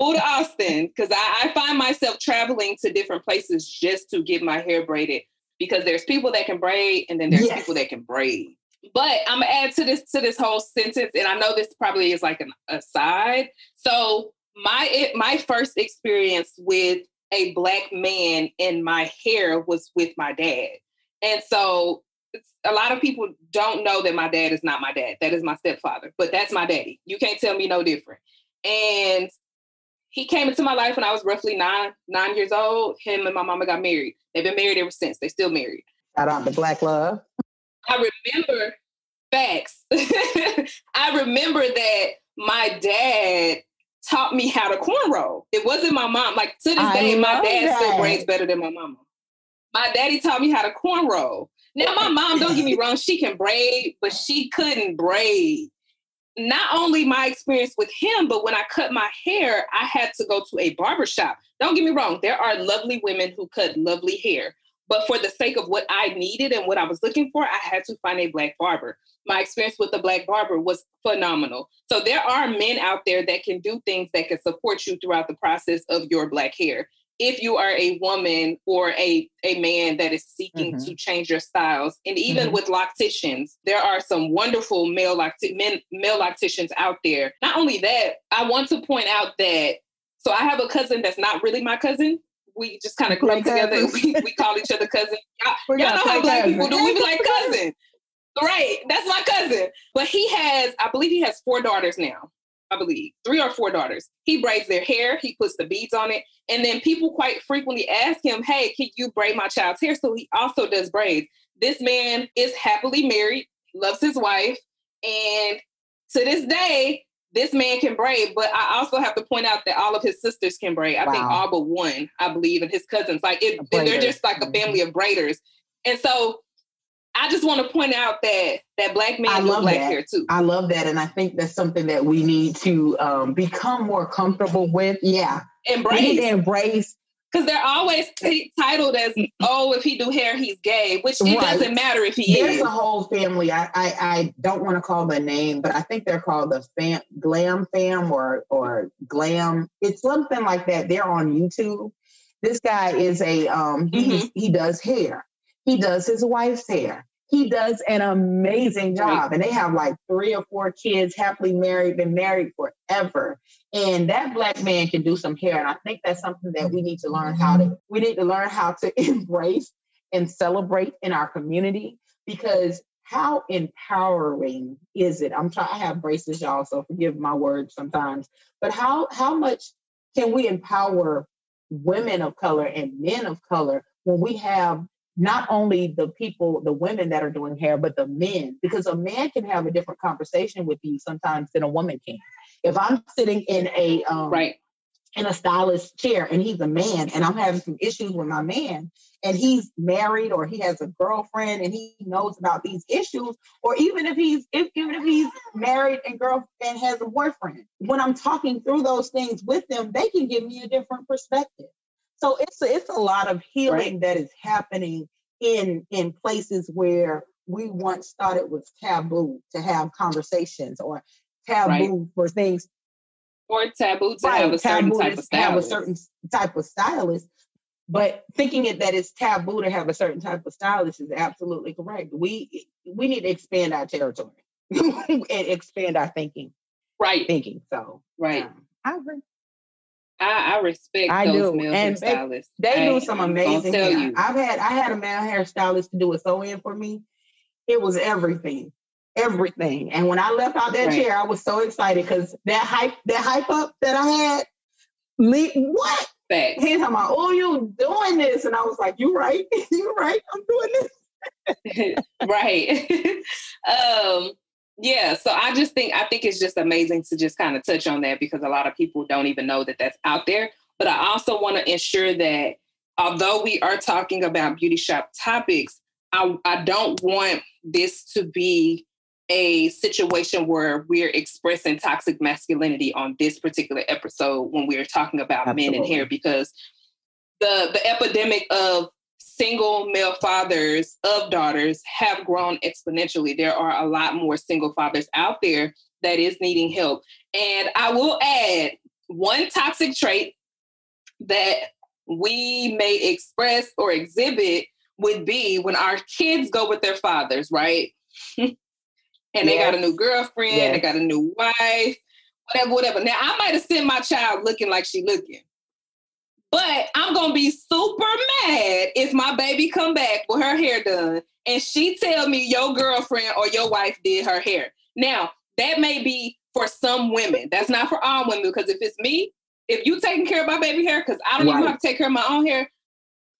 to Austin because I, I find myself traveling to different places just to get my hair braided because there's people that can braid and then there's yes. people that can braid. But I'm gonna add to this to this whole sentence, and I know this probably is like an aside. So my it, my first experience with a black man in my hair was with my dad, and so a lot of people don't know that my dad is not my dad. That is my stepfather, but that's my daddy. You can't tell me no different. And he came into my life when I was roughly nine, nine years old. Him and my mama got married. They've been married ever since. They still married. Shout out to Black Love. I remember facts. *laughs* I remember that my dad taught me how to cornrow. It wasn't my mom. Like to this I day, my dad that. still braids better than my mama. My daddy taught me how to cornrow. Now my mom, don't get me wrong, she can braid, but she couldn't braid not only my experience with him, but when I cut my hair, I had to go to a barber shop. Don't get me wrong, there are lovely women who cut lovely hair. But for the sake of what I needed and what I was looking for, I had to find a black barber. My experience with the black barber was phenomenal. So there are men out there that can do things that can support you throughout the process of your black hair. If you are a woman or a, a man that is seeking mm-hmm. to change your styles, and even mm-hmm. with locticians, there are some wonderful male, locti- men, male locticians out there. Not only that, I want to point out that so I have a cousin that's not really my cousin we just kind of club together. We, we call each other cousin. *laughs* Y'all, y'all know how black people do. We be like cousin. Right. That's my cousin. But he has, I believe he has four daughters now. I believe three or four daughters. He braids their hair, he puts the beads on it. And then people quite frequently ask him, Hey, can you braid my child's hair? So he also does braids. This man is happily married, loves his wife. And to this day, this man can braid, but I also have to point out that all of his sisters can braid. I wow. think all but one, I believe, and his cousins. Like it, they're just like a mm-hmm. family of braiders. And so I just want to point out that that black men I love black that. hair too. I love that, and I think that's something that we need to um, become more comfortable with. Yeah, embrace. We need to embrace because they're always t- titled as oh if he do hair he's gay which it right. doesn't matter if he there's is there's a whole family I, I, I don't want to call the name but i think they're called the fam glam fam or or glam it's something like that they're on youtube this guy is a um mm-hmm. he, he does hair he does his wife's hair. He does an amazing job. And they have like three or four kids happily married been married forever. And that black man can do some hair. And i think that's something that we need to learn how to we need to learn how to *laughs* embrace and celebrate in our community. Because how empowering is it? I'm trying i have braces y'all so forgive my words sometimes. But how how much can we empower women of color and men of color when we have not only the people, the women that are doing hair, but the men, because a man can have a different conversation with you sometimes than a woman can. If I'm sitting in a um, right in a stylist chair and he's a man and I'm having some issues with my man and he's married or he has a girlfriend and he knows about these issues or even if he's if, even if he's married and girlfriend has a boyfriend when I'm talking through those things with them they can give me a different perspective so it's a, it's a lot of healing right. that is happening in in places where we once thought it was taboo to have conversations or taboo right. for things or taboo to right, have a certain type of stylist. have a certain type of stylist but thinking it that it's taboo to have a certain type of stylist is absolutely correct we we need to expand our territory *laughs* and expand our thinking right thinking so right um, i agree I, I respect I those do. male and hairstylists. They, they do some amazing hair. You. I've had I had a male hairstylist to do a sew in for me. It was everything. Everything. And when I left out that right. chair, I was so excited because that hype, that hype up that I had, le- what? Facts. He's talking about, oh, you doing this. And I was like, you right. *laughs* you right. I'm doing this. *laughs* right. *laughs* um, yeah, so I just think I think it's just amazing to just kind of touch on that because a lot of people don't even know that that's out there. But I also want to ensure that although we are talking about beauty shop topics, I, I don't want this to be a situation where we're expressing toxic masculinity on this particular episode when we're talking about Absolutely. men and hair because the the epidemic of single male fathers of daughters have grown exponentially. There are a lot more single fathers out there that is needing help. And I will add one toxic trait that we may express or exhibit would be when our kids go with their fathers, right? *laughs* and yes. they got a new girlfriend, yes. they got a new wife, whatever, whatever. Now I might have sent my child looking like she looking. But I'm gonna be super mad if my baby come back with her hair done and she tell me your girlfriend or your wife did her hair. Now that may be for some women. That's not for all women because if it's me, if you taking care of my baby hair, because I don't right. even have to take care of my own hair,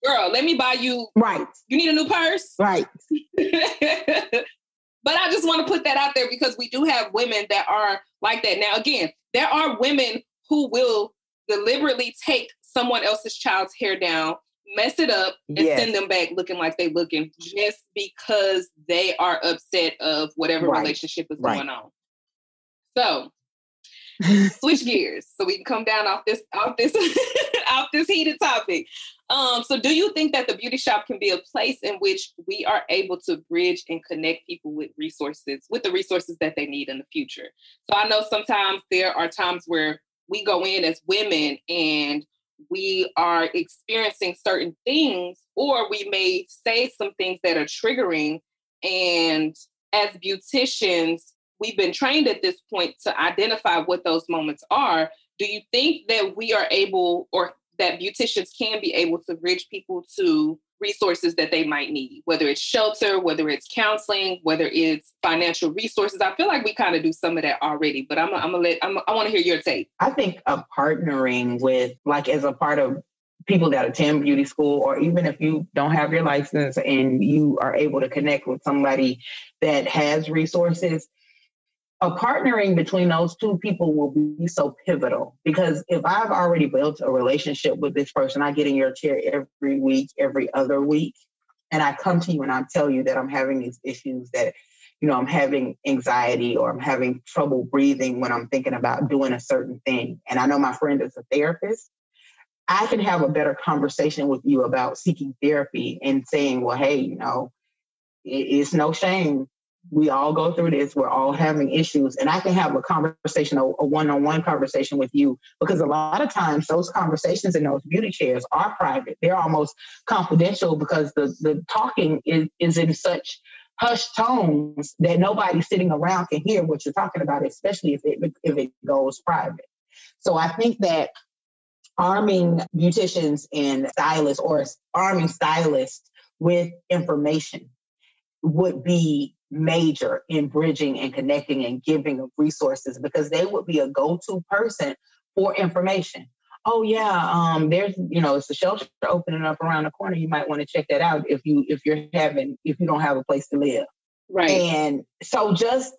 girl, let me buy you. Right. You need a new purse. Right. *laughs* but I just want to put that out there because we do have women that are like that. Now, again, there are women who will deliberately take someone else's child's hair down, mess it up, and yes. send them back looking like they looking just because they are upset of whatever right. relationship is right. going on. So *laughs* switch gears so we can come down off this off this *laughs* off this heated topic. Um, so do you think that the beauty shop can be a place in which we are able to bridge and connect people with resources, with the resources that they need in the future? So I know sometimes there are times where we go in as women and we are experiencing certain things, or we may say some things that are triggering. And as beauticians, we've been trained at this point to identify what those moments are. Do you think that we are able, or that beauticians can be able to bridge people to resources that they might need, whether it's shelter, whether it's counseling, whether it's financial resources. I feel like we kind of do some of that already, but I'm, I'm gonna let I'm, I want to hear your take. I think a partnering with, like, as a part of people that attend beauty school, or even if you don't have your license and you are able to connect with somebody that has resources, a partnering between those two people will be so pivotal because if I've already built a relationship with this person, I get in your chair every week, every other week, and I come to you and I tell you that I'm having these issues that, you know, I'm having anxiety or I'm having trouble breathing when I'm thinking about doing a certain thing. And I know my friend is a therapist. I can have a better conversation with you about seeking therapy and saying, well, hey, you know, it's no shame we all go through this. We're all having issues. And I can have a conversation, a one on one conversation with you, because a lot of times those conversations in those beauty chairs are private. They're almost confidential because the, the talking is, is in such hushed tones that nobody sitting around can hear what you're talking about, especially if it, if it goes private. So I think that arming beauticians and stylists or arming stylists with information would be major in bridging and connecting and giving of resources because they would be a go-to person for information. Oh yeah, um, there's you know it's a shelter opening up around the corner. You might want to check that out if you if you're having if you don't have a place to live. Right. And so just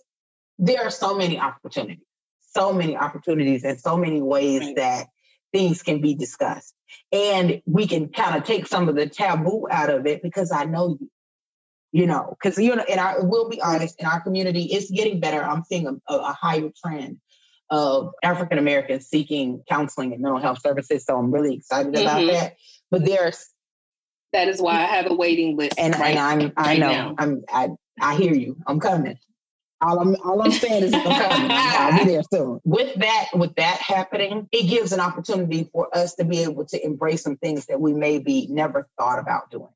there are so many opportunities, so many opportunities, and so many ways right. that things can be discussed. And we can kind of take some of the taboo out of it because I know you you know, because you know, and I will be honest, in our community, it's getting better. I'm seeing a, a higher trend of African Americans seeking counseling and mental health services. So I'm really excited mm-hmm. about that. But there's that is why I have a waiting list. And, right, and I'm I right know now. I'm I I hear you. I'm coming. All I'm all I'm saying is I'm coming. I'll be there soon. *laughs* With that, with that happening, it gives an opportunity for us to be able to embrace some things that we maybe never thought about doing.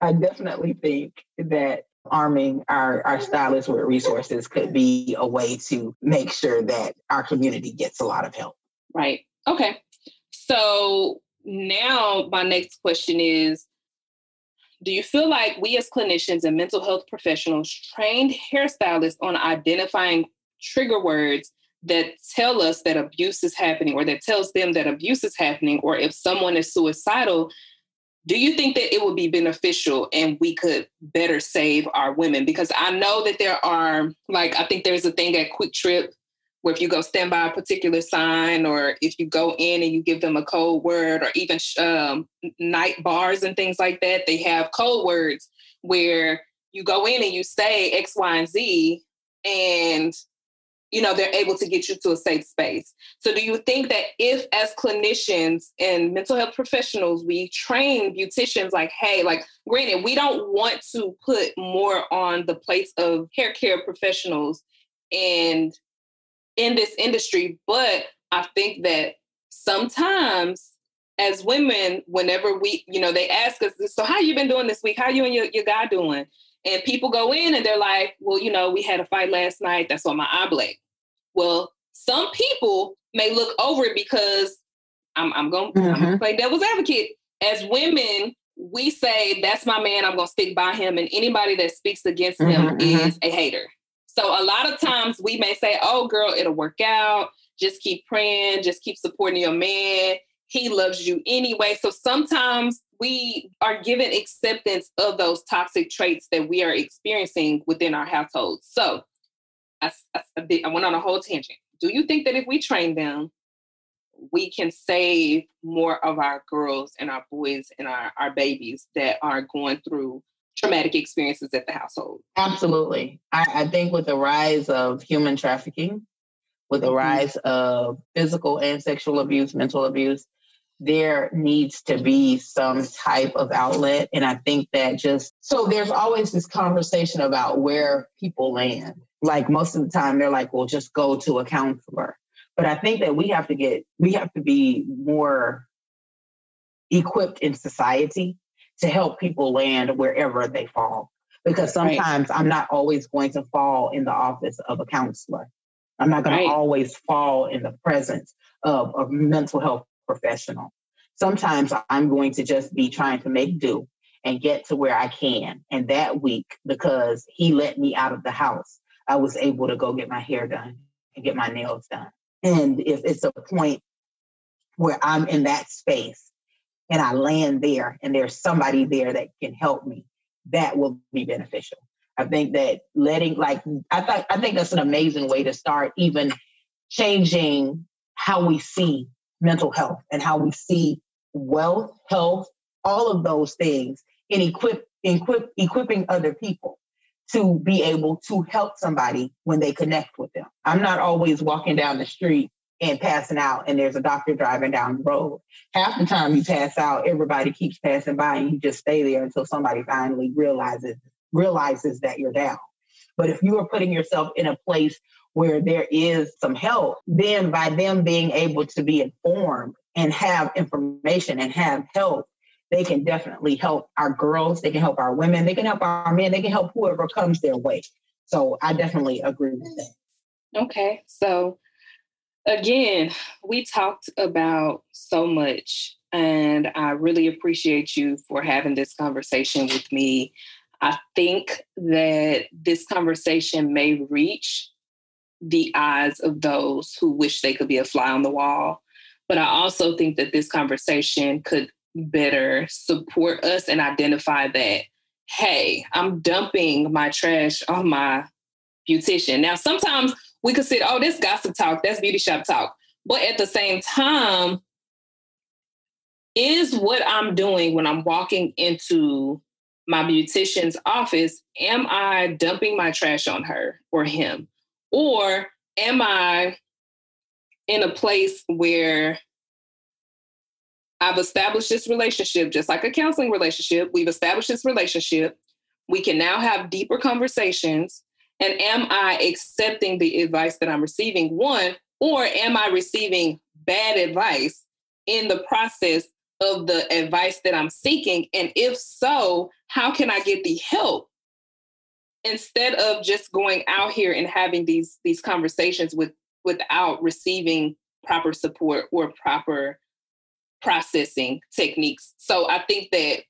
I definitely think that arming our, our stylists with resources could be a way to make sure that our community gets a lot of help. Right. Okay. So now my next question is Do you feel like we as clinicians and mental health professionals trained hairstylists on identifying trigger words that tell us that abuse is happening or that tells them that abuse is happening or if someone is suicidal do you think that it would be beneficial and we could better save our women? Because i know that there are like i think there's a thing at QuikTrip where if you go stand by a particular sign or if you go in and you give them a code word or even um, night bars and things like that they have code words where you go in and you say x y and z and you know they're able to get you to a safe space. So do you think that if as clinicians and mental health professionals we train beauticians like hey like granted we don't want to put more on the plates of hair care professionals and in this industry but i think that sometimes as women whenever we you know they ask us so how you been doing this week? How you and your, your guy doing and people go in and they're like, well, you know, we had a fight last night. That's on my eye blade. Well, some people may look over it because I'm, I'm going mm-hmm. to play devil's advocate. As women, we say, that's my man, I'm going to stick by him. And anybody that speaks against mm-hmm, him mm-hmm. is a hater. So a lot of times we may say, oh, girl, it'll work out. Just keep praying, just keep supporting your man. He loves you anyway. So sometimes we are given acceptance of those toxic traits that we are experiencing within our households. So I, I, I went on a whole tangent. Do you think that if we train them, we can save more of our girls and our boys and our, our babies that are going through traumatic experiences at the household? Absolutely. I, I think with the rise of human trafficking, with the mm-hmm. rise of physical and sexual abuse, mental abuse, there needs to be some type of outlet. And I think that just so there's always this conversation about where people land. Like most of the time, they're like, well, just go to a counselor. But I think that we have to get, we have to be more equipped in society to help people land wherever they fall. Because sometimes right. I'm not always going to fall in the office of a counselor. I'm not going right. to always fall in the presence of a mental health professional. Sometimes I'm going to just be trying to make do and get to where I can. And that week, because he let me out of the house, I was able to go get my hair done and get my nails done. And if it's a point where I'm in that space and I land there and there's somebody there that can help me, that will be beneficial. I think that letting like I thought I think that's an amazing way to start even changing how we see mental health and how we see wealth, health, all of those things, in equip, equip equipping other people to be able to help somebody when they connect with them. I'm not always walking down the street and passing out and there's a doctor driving down the road. Half the time you pass out, everybody keeps passing by and you just stay there until somebody finally realizes realizes that you're down. But if you are putting yourself in a place where there is some help, then by them being able to be informed and have information and have help, they can definitely help our girls, they can help our women, they can help our men, they can help whoever comes their way. So I definitely agree with that. Okay. So again, we talked about so much, and I really appreciate you for having this conversation with me. I think that this conversation may reach the eyes of those who wish they could be a fly on the wall. But I also think that this conversation could better support us and identify that, hey, I'm dumping my trash on my beautician. Now, sometimes we could say, oh, this gossip talk, that's beauty shop talk. But at the same time, is what I'm doing when I'm walking into my beautician's office, am I dumping my trash on her or him? Or am I in a place where I've established this relationship, just like a counseling relationship? We've established this relationship. We can now have deeper conversations. And am I accepting the advice that I'm receiving? One, or am I receiving bad advice in the process of the advice that I'm seeking? And if so, how can I get the help instead of just going out here and having these these conversations with without receiving proper support or proper processing techniques. So I think that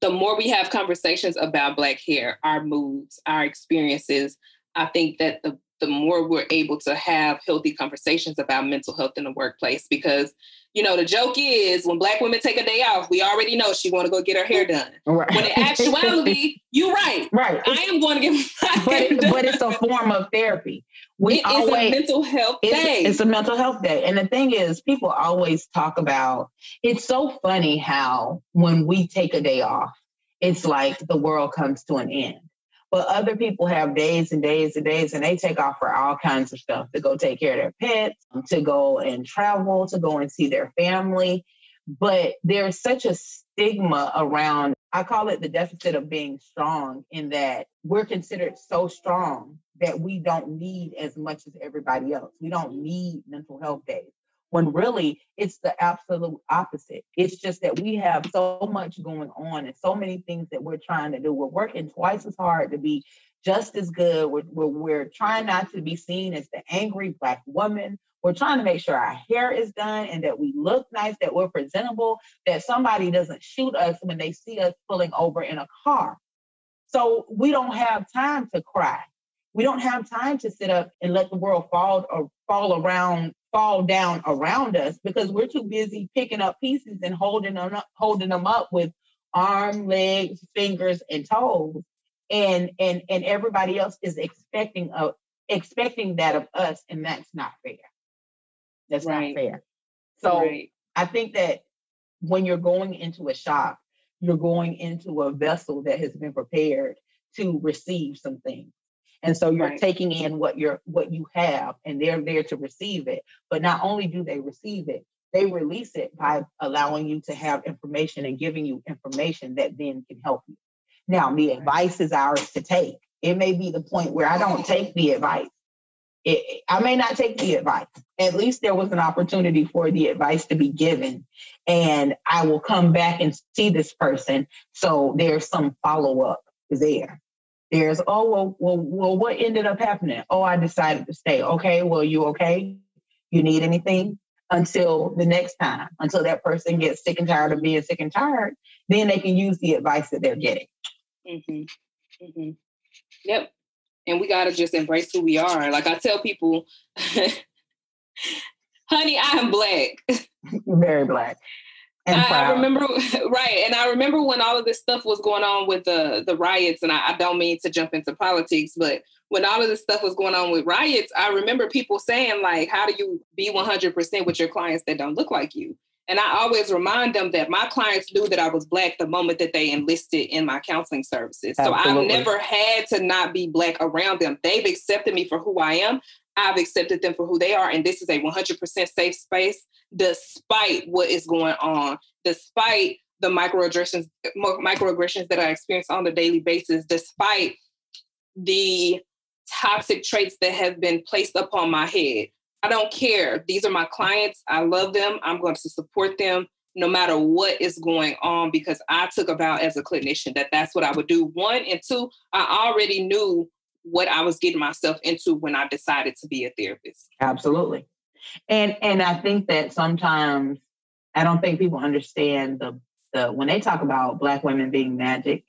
the more we have conversations about black hair, our moods, our experiences, I think that the the more we're able to have healthy conversations about mental health in the workplace because you know the joke is when black women take a day off we already know she want to go get her hair done. *laughs* Right. when in actuality you're right. Right. I am going to get my *laughs* but, it, but it's a form of therapy. We it always, a mental health it's, day. it's a mental health day. And the thing is people always talk about it's so funny how when we take a day off it's like the world comes to an end but other people have days and days and days, and they take off for all kinds of stuff to go take care of their pets, um, to go and travel, to go and see their family. But there's such a stigma around, I call it the deficit of being strong, in that we're considered so strong that we don't need as much as everybody else. We don't need mental health days when really it's the absolute opposite. It's just that we have so much going on and so many things that we're trying to do. We're working twice as hard to be just as good. We're, we're, we're trying not to be seen as the angry Black woman. We're trying to make sure our hair is done and that we look nice, that we're presentable, that somebody doesn't shoot us when they see us pulling over in a car. So we don't have time to cry. We don't have time to sit up and let the world fall or fall around fall down around us because we're too busy picking up pieces and holding them up, holding them up with arm, legs, fingers, and toes. And and and everybody else is expecting a expecting that of us, and that's not fair. That's right. not fair. So right. I think that when you're going into a shop, you're going into a vessel that has been prepared to receive some things. And so you're right. taking in what you're what you have and they're there to receive it. But not only do they receive it, they release it by allowing you to have information and giving you information that then can help you. Now, the advice is ours to take. It may be the point where I don't take the advice. It, I may not take the advice. At least there was an opportunity for the advice to be given, and I will come back and see this person. So there's some follow up there. There's oh well, well, well, what ended up happening? Oh, I decided to stay. Okay, well, you okay? You need anything? Until the next time, until that person gets sick and tired of being sick and tired, then they can use the advice that they're getting. Mm-hmm. Mm-hmm. Yep. And we got to just embrace who we are. Like I tell people, *laughs* honey, I am black. *laughs* Very black. And I, I, remember *laughs* right, and I remember when all of this stuff was going on with the the riots, and I, I, don't mean to jump into politics, but when all of this stuff was going on with riots, I remember people saying like, "How do you be one hundred percent with your clients that don't look like you?" And I always remind them that my clients knew that I was Black the moment that they enlisted in my counseling services. So I've never had to not be Black around them. They've accepted me for who I am. I've accepted them for who they are. And this is a 100% safe space, despite what is going on, despite the microaggressions, microaggressions that I experience on a daily basis, despite the toxic traits that have been placed upon my head. I don't care. These are my clients. I love them. I'm going to support them no matter what is going on because I took a vow as a clinician that that's what I would do. One and two, I already knew what I was getting myself into when I decided to be a therapist. Absolutely. And and I think that sometimes I don't think people understand the the when they talk about black women being magic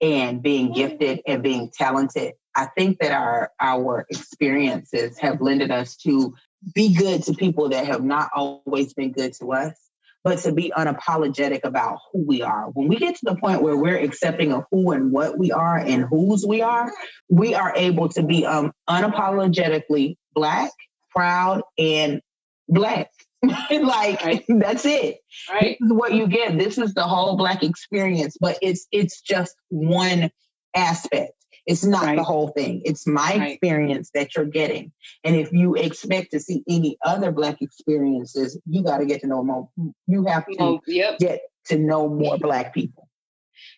and being gifted and being talented, I think that our our experiences have lended us to be good to people that have not always been good to us, but to be unapologetic about who we are. When we get to the point where we're accepting of who and what we are and whose we are, we are able to be um, unapologetically black, proud, and black. *laughs* like right. *laughs* that's it. Right. This is what you get. This is the whole black experience, but it's it's just one aspect. It's not right. the whole thing. It's my right. experience that you're getting. And if you expect to see any other Black experiences, you got to get to know more. You have to oh, yep. get to know more Black people.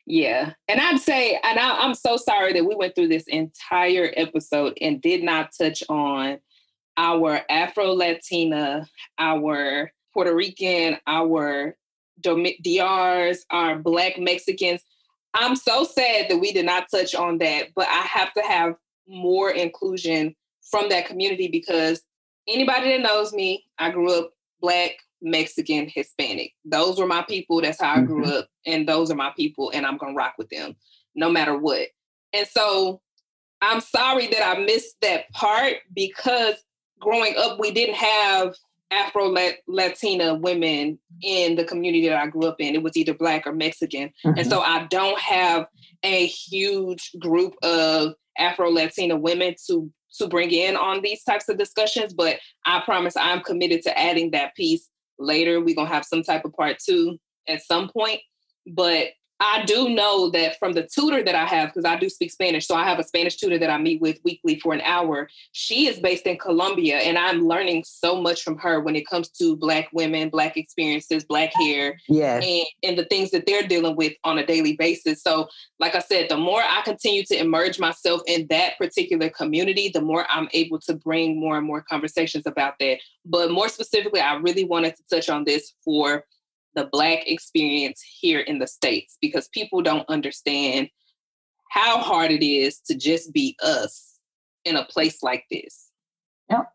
Yeah. And I'd say, and I, I'm so sorry that we went through this entire episode and did not touch on our Afro Latina, our Puerto Rican, our DRs, our Black Mexicans. I'm so sad that we did not touch on that, but I have to have more inclusion from that community because anybody that knows me, I grew up black, Mexican, Hispanic. Those were my people. That's how I grew mm-hmm. up. And those are my people. And I'm going to rock with them no matter what. And so I'm sorry that I missed that part because growing up, we didn't have Afro Latina women in the community that I grew up in. It was either Black or Mexican. Mm-hmm. And so I don't have a huge group of Afro Latina women to to bring in on these types of discussions, but I promise I'm committed to adding that piece later. We're gonna have some type of part two at some point. But I do know that from the tutor that I have, because I do speak Spanish, so I have a Spanish tutor that I meet with weekly for an hour. She is based in Colombia, and I'm learning so much from her when it comes to Black women, Black experiences, Black hair, yes. and, and the things that they're dealing with on a daily basis. So, like I said, the more I continue to immerse myself in that particular community, the more I'm able to bring more and more conversations about that. But more specifically, I really wanted to touch on this for the Black experience here in the States because people don't understand how hard it is to just be us in a place like this. Yep.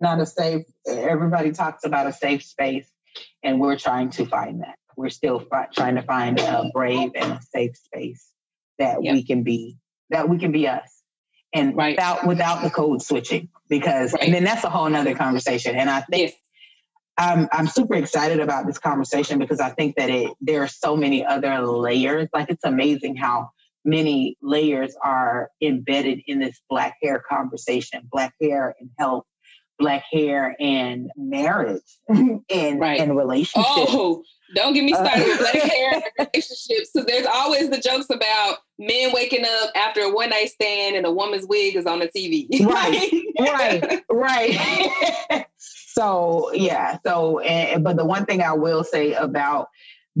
Not a safe, everybody talks about a safe space, and we're trying to find that. We're still fi- trying to find a brave and a safe space that yep. we can be, that we can be us. And right. without without the code switching, because right. and then that's a whole nother conversation. And I think yes. I'm I'm super excited about this conversation because I think that it there are so many other layers. Like it's amazing how many layers are embedded in this black hair conversation, black hair and health, black hair and marriage *laughs* and right. and relationships. Oh, don't get me started uh, with black *laughs* hair and relationships because there's always the jokes about men waking up after a one night stand and a woman's wig is on the TV. *laughs* Right, right, right. So yeah, so and, but the one thing I will say about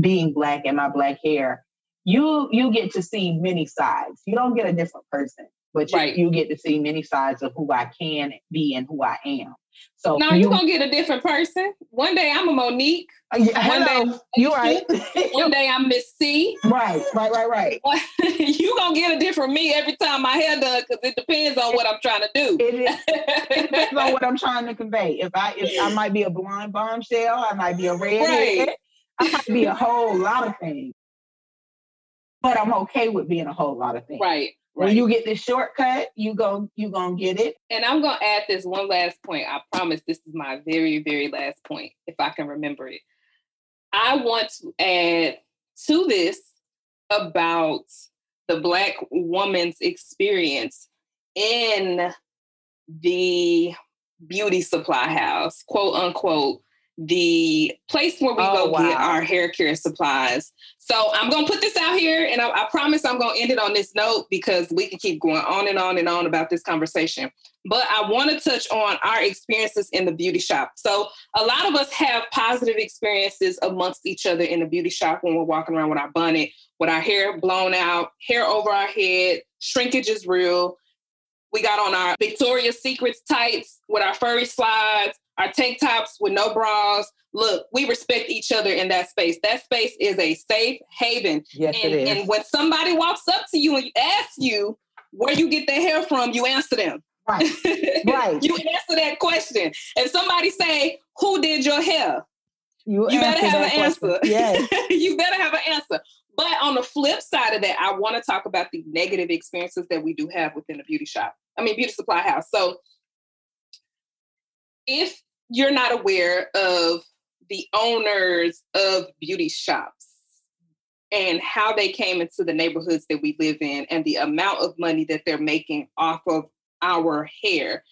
being black and my black hair, you you get to see many sides. You don't get a different person but right. you, you, get to see many sides of who I can be and who I am. So now you're gonna get a different person. One day I'm a Monique. Uh, yeah, one hello. day you right. *laughs* one day I'm Miss C. Right, right, right, right. *laughs* you gonna get a different me every time my hair done because it depends on what I'm trying to do. It, is, *laughs* it depends on what I'm trying to convey. If I if I might be a blonde bombshell, I might be a redhead. Right. I might be a whole lot of things. But I'm okay with being a whole lot of things. Right. When you get the shortcut, you go you gonna get it. And I'm gonna add this one last point. I promise this is my very, very last point, if I can remember it. I want to add to this about the black woman's experience in the beauty supply house, quote unquote, the place where we oh, go wow. get our hair care supplies. So I'm gonna put this out here, and I, I promise I'm gonna end it on this note because we can keep going on and on and on about this conversation. But I want to touch on our experiences in the beauty shop. So a lot of us have positive experiences amongst each other in the beauty shop when we're walking around with our bonnet, with our hair blown out, hair over our head, shrinkage is real. We got on our Victoria's Secrets tights with our furry slides our tank tops with no bras. Look, we respect each other in that space. That space is a safe haven. Yes, and, it is. and when somebody walks up to you and asks you where you get their hair from, you answer them. Right. *laughs* Right. you answer that question. If somebody say, Who did your hair? You, you better have an question. answer. Yes. *laughs* you better have an answer. But on the flip side of that, I want to talk about the negative experiences that we do have within a beauty shop. I mean, beauty supply house. So if you're not aware of the owners of beauty shops and how they came into the neighborhoods that we live in and the amount of money that they're making off of our hair.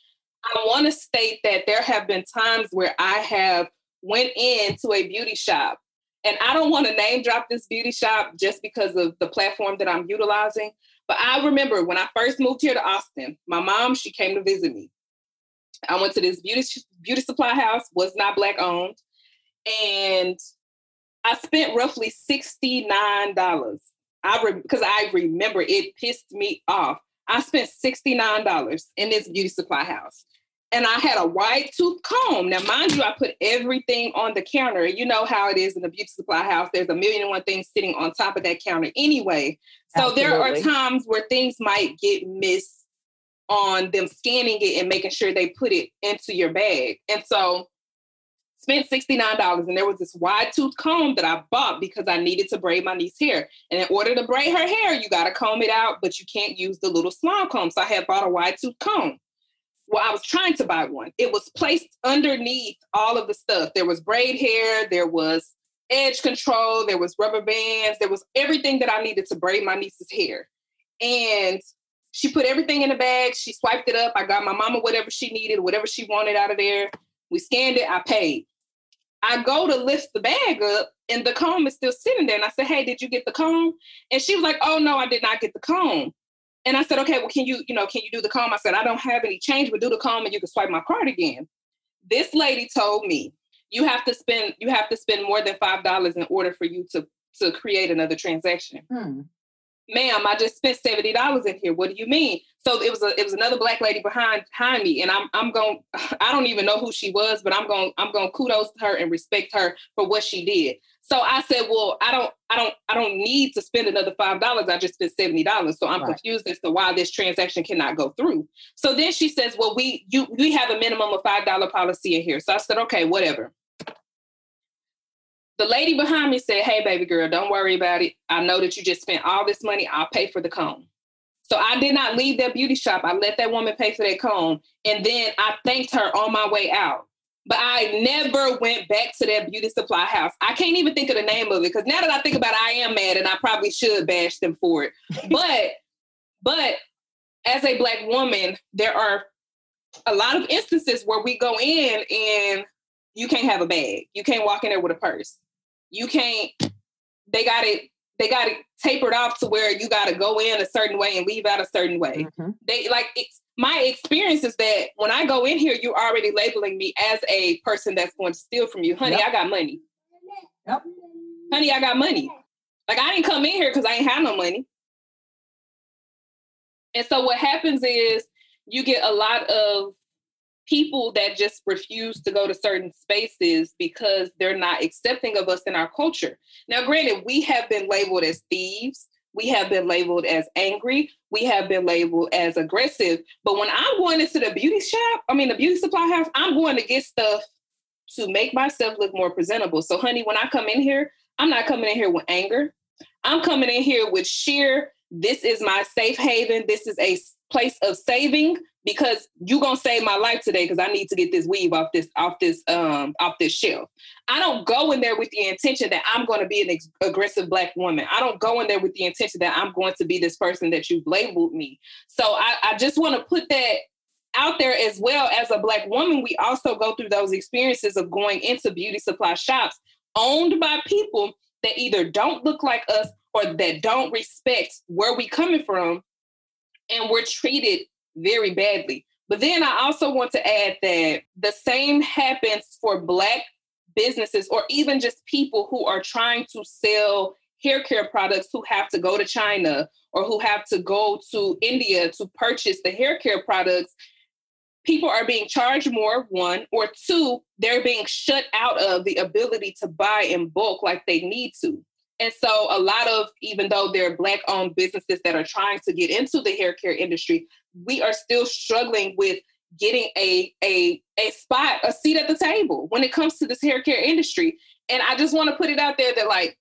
I want to state that there have been times where I have went into a beauty shop and I don't want to name drop this beauty shop just because of the platform that I'm utilizing, but I remember when I first moved here to Austin, my mom, she came to visit me. I went to this beauty beauty supply house, was not black owned, and I spent roughly sixty nine dollars. I because re- I remember it pissed me off. I spent sixty nine dollars in this beauty supply house, and I had a wide tooth comb. Now, mind you, I put everything on the counter. You know how it is in the beauty supply house. There's a million and one things sitting on top of that counter anyway. So Absolutely. there are times where things might get missed on them scanning it and making sure they put it into your bag. And so spent $69 and there was this wide tooth comb that I bought because I needed to braid my niece's hair. And in order to braid her hair, you got to comb it out, but you can't use the little small comb. So I had bought a wide tooth comb. Well, I was trying to buy one. It was placed underneath all of the stuff. There was braid hair, there was edge control, there was rubber bands, there was everything that I needed to braid my niece's hair. And she put everything in the bag. She swiped it up. I got my mama whatever she needed, whatever she wanted out of there. We scanned it. I paid. I go to lift the bag up and the comb is still sitting there. And I said, Hey, did you get the comb? And she was like, Oh no, I did not get the comb. And I said, Okay, well, can you, you know, can you do the comb? I said, I don't have any change, but do the comb and you can swipe my card again. This lady told me you have to spend you have to spend more than five dollars in order for you to to create another transaction. Hmm ma'am, I just spent seventy dollars in here. What do you mean? So it was a it was another black lady behind behind me, and I'm I'm going. *laughs* I don't even know who she was, but I'm going I'm going kudos to her and respect her for what she did. So I said, well, I don't I don't I don't need to spend another five dollars. I just spent seventy dollars. So I'm right. confused as to why this transaction cannot go through. So then she says, well, we you we have a minimum of five dollar policy in here. So I said, okay, whatever the lady behind me said, Hey, baby girl, don't worry about it. I know that you just spent all this money. I'll pay for the comb. So I did not leave that beauty shop. I let that woman pay for that comb. And then I thanked her on my way out. But I never went back to that beauty supply house. I can't even think of the name of it because now that I think about it, I am mad and I probably should bash them for it. *laughs* but but as a black woman, there are a lot of instances where we go in and you can't have a bag. You can't walk in there with a purse. You can't, they got it, they got it tapered off to where you got to go in a certain way and leave out a certain way. Mm-hmm. They like it's my experience is that when I go in here, you're already labeling me as a person that's going to steal from you. Honey, yep. I got money. Yep. Honey, I got money. Like I didn't come in here because I ain't have no money. And so what happens is you get a lot of people that just refuse to go to certain spaces because they're not accepting of us in our culture. Now, granted, we have been labeled as thieves, we have been labeled as angry, we have been labeled as aggressive. But when I'm going into the beauty shop, I mean, the beauty supply house, I'm going to get stuff to make myself look more presentable. So, honey, when I come in here, I'm not coming in here with anger. I'm coming in here with sheer, this is my safe haven. This is a place of saving because you gonna save my life today because I need to get this weave off this off this um off this shelf. I don't go in there with the intention that I'm going to be an ex- aggressive black woman. I don't go in there with the intention that I'm going to be this person that you've labeled me. So I, I just want to put that out there as well as a black woman. We also go through those experiences of going into beauty supply shops owned by people that either don't look like us or that don't respect where we coming from and we're treated very badly. But then I also want to add that the same happens for Black businesses or even just people who are trying to sell hair care products who have to go to China or who have to go to India to purchase the hair care products. People are being charged more, one, or two, they're being shut out of the ability to buy in bulk like they need to. And so, a lot of, even though they're Black owned businesses that are trying to get into the hair care industry, we are still struggling with getting a, a, a spot, a seat at the table when it comes to this hair care industry. And I just want to put it out there that, like,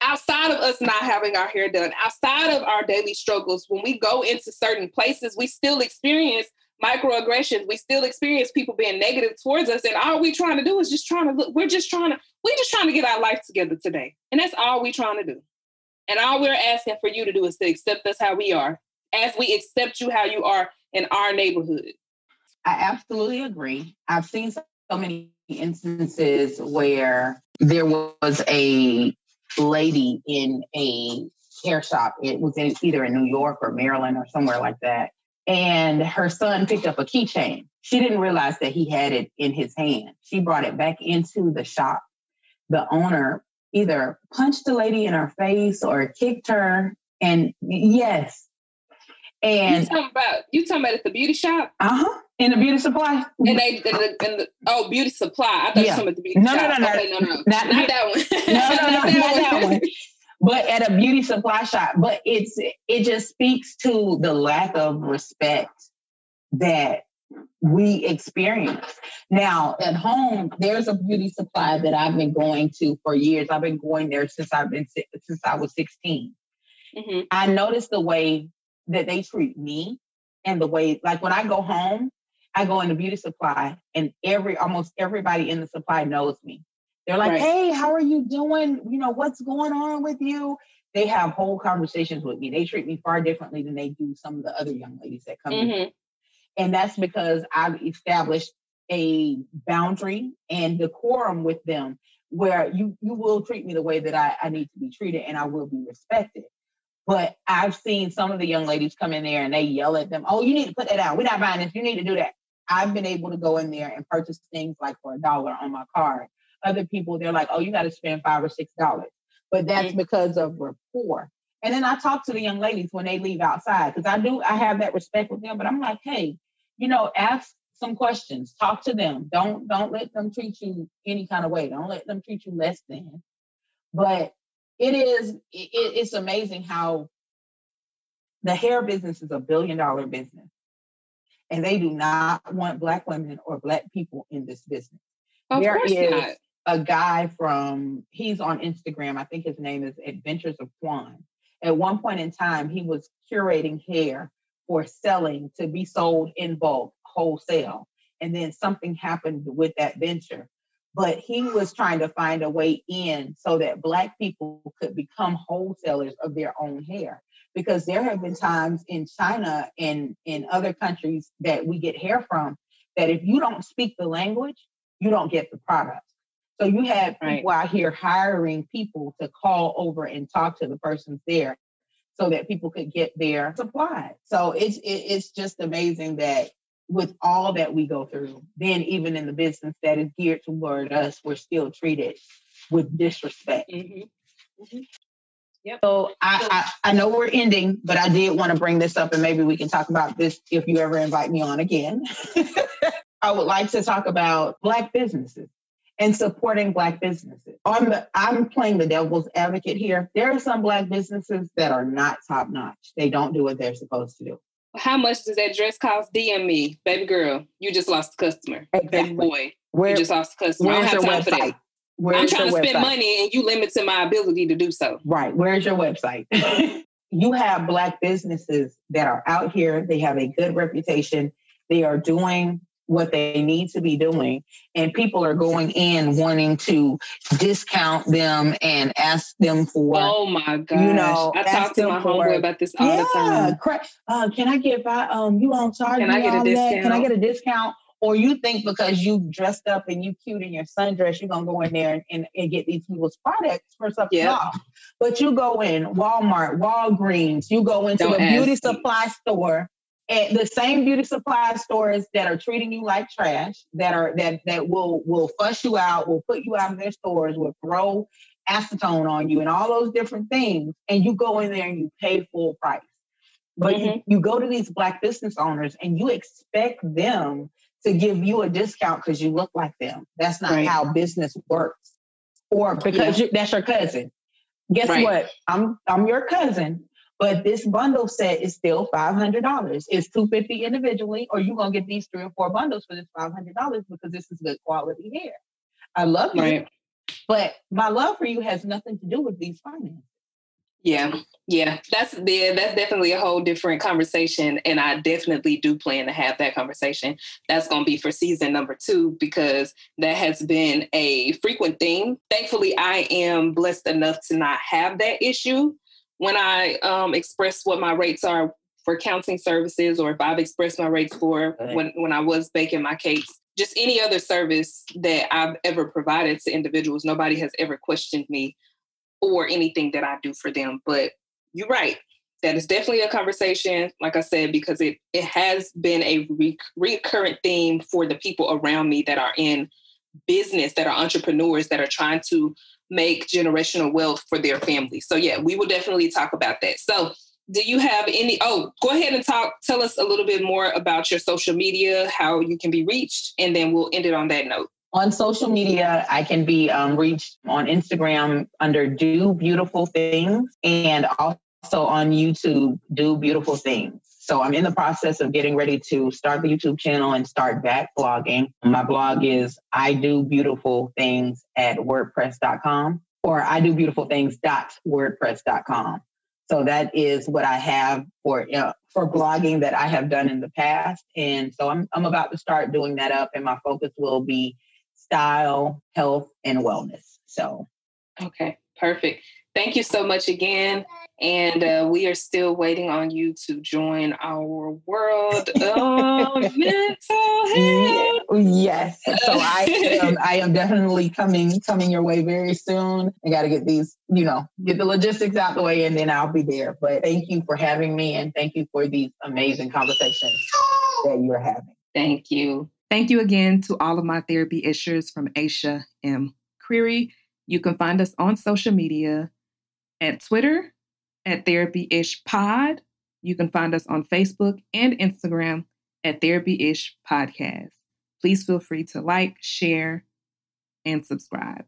outside of us not having our hair done, outside of our daily struggles, when we go into certain places, we still experience microaggressions. We still experience people being negative towards us. And all we trying to do is just trying to look, we're just trying to, we're just trying to get our life together today. And that's all we're trying to do. And all we're asking for you to do is to accept us how we are, as we accept you how you are in our neighborhood. I absolutely agree. I've seen so many instances where there was a lady in a hair shop. It was in, either in New York or Maryland or somewhere like that and her son picked up a keychain. She didn't realize that he had it in his hand. She brought it back into the shop. The owner either punched the lady in her face or kicked her. And yes. And you talking about you talking about at the beauty shop? Uh-huh. In the beauty supply. And they in the, in the oh beauty supply. I thought yeah. you were talking about the beauty no, shop. No, no, no, okay, no, no. Not, not that one. no, no, no, *laughs* not, that, not that one but at a beauty supply shop. But it's it just speaks to the lack of respect that we experience. Now at home, there's a beauty supply that I've been going to for years. I've been going there since I've been since I was 16. Mm-hmm. I noticed the way that they treat me and the way, like when I go home, I go into beauty supply and every almost everybody in the supply knows me. They're like, right. hey, how are you doing? You know, what's going on with you? They have whole conversations with me. They treat me far differently than they do some of the other young ladies that come mm-hmm. in. And that's because I've established a boundary and decorum with them where you you will treat me the way that I, I need to be treated and I will be respected. But I've seen some of the young ladies come in there and they yell at them, oh, you need to put that out. We're not buying this. You need to do that. I've been able to go in there and purchase things like for a dollar on my card other people, they're like, oh, you got to spend five or six dollars. But that's mm-hmm. because of rapport. And then I talk to the young ladies when they leave outside because I do, I have that respect with them. But I'm like, hey, you know, ask some questions, talk to them. Don't don't let them treat you any kind of way. Don't let them treat you less than. But it is it, it's amazing how the hair business is a billion dollar business and they do not want black women or black people in this business. Of there is not a guy from he's on Instagram. I think his name is Adventures of Quan. At one point in time, he was curating hair for selling to be sold in bulk, wholesale. And then something happened with that venture. But he was trying to find a way in so that Black people could become wholesalers of their own hair. Because there have been times in China and in other countries that we get hair from that if you don't speak the language, you don't get the product. So you have people out here hiring people to call over and talk to the persons there so that people could get their supplies. So it's it's just amazing that with all that we go through, then even in the business that is geared toward us, we're still treated with disrespect. Mm-hmm. Mm-hmm. Yep. So I, I, I know we're ending, but I did want to bring this up and maybe we can talk about this if you ever invite me on again. *laughs* I would like to talk about Black businesses and supporting Black businesses. I'm, I'm playing the devil's advocate here. There are some Black businesses that are not top notch. They don't do what they're supposed to do. How much does that dress cost? DM me, baby girl. You just lost a customer. Exactly. Baby boy, Where, you just lost a customer. Where's I don't have time website? for that. Where's I'm trying to spend money and you limit to my ability to do so. Right. Where's your website? *laughs* you have Black businesses that are out here. They have a good reputation. They are doing what they need to be doing and people are going in wanting to discount them and ask them for oh my god you know i talk to my homeboy about this all yeah, the time cra- uh, can i get five um you on charge can i get a discount can i get a discount or you think because you dressed up and you cute in your sundress, you're gonna go in there and, and, and get these people's products for something yep. off. But you go in Walmart, Walgreens, you go into Don't the beauty me. supply store at the same beauty supply stores that are treating you like trash, that are that that will will fuss you out, will put you out of their stores, will throw acetone on you and all those different things, and you go in there and you pay full price. But mm-hmm. you, you go to these black business owners and you expect them to give you a discount because you look like them. That's not right. how business works. Or because yeah. you, that's your cousin. Guess right. what? I'm I'm your cousin, but this bundle set is still $500. It's 250 individually, or you're going to get these three or four bundles for this $500 because this is good quality hair. I love you, right. but my love for you has nothing to do with these finances. Yeah, yeah, that's yeah, that's definitely a whole different conversation, and I definitely do plan to have that conversation. That's going to be for season number two because that has been a frequent theme. Thankfully, I am blessed enough to not have that issue when I um, express what my rates are for counseling services, or if I've expressed my rates for when, when I was baking my cakes, just any other service that I've ever provided to individuals, nobody has ever questioned me or anything that I do for them. But you're right. That is definitely a conversation, like I said, because it, it has been a re- recurrent theme for the people around me that are in business, that are entrepreneurs, that are trying to make generational wealth for their family. So yeah, we will definitely talk about that. So do you have any oh go ahead and talk tell us a little bit more about your social media how you can be reached and then we'll end it on that note on social media i can be um, reached on instagram under do beautiful things and also on youtube do beautiful things so I'm in the process of getting ready to start the YouTube channel and start back blogging. My blog is I do beautiful things at wordpress.com or I do beautiful things dot wordpress.com. So that is what I have for uh, for blogging that I have done in the past, and so I'm I'm about to start doing that up, and my focus will be style, health, and wellness. So, okay, perfect. Thank you so much again. And uh, we are still waiting on you to join our world *laughs* of mental health. Yes. So I am, I am definitely coming coming your way very soon. I got to get these, you know, get the logistics out the way and then I'll be there. But thank you for having me and thank you for these amazing conversations that you're having. Thank you. Thank you again to all of my therapy ishers from Aisha M. Creary. You can find us on social media at Twitter at Therapy Ish Pod. You can find us on Facebook and Instagram at Therapy Ish Podcast. Please feel free to like, share, and subscribe.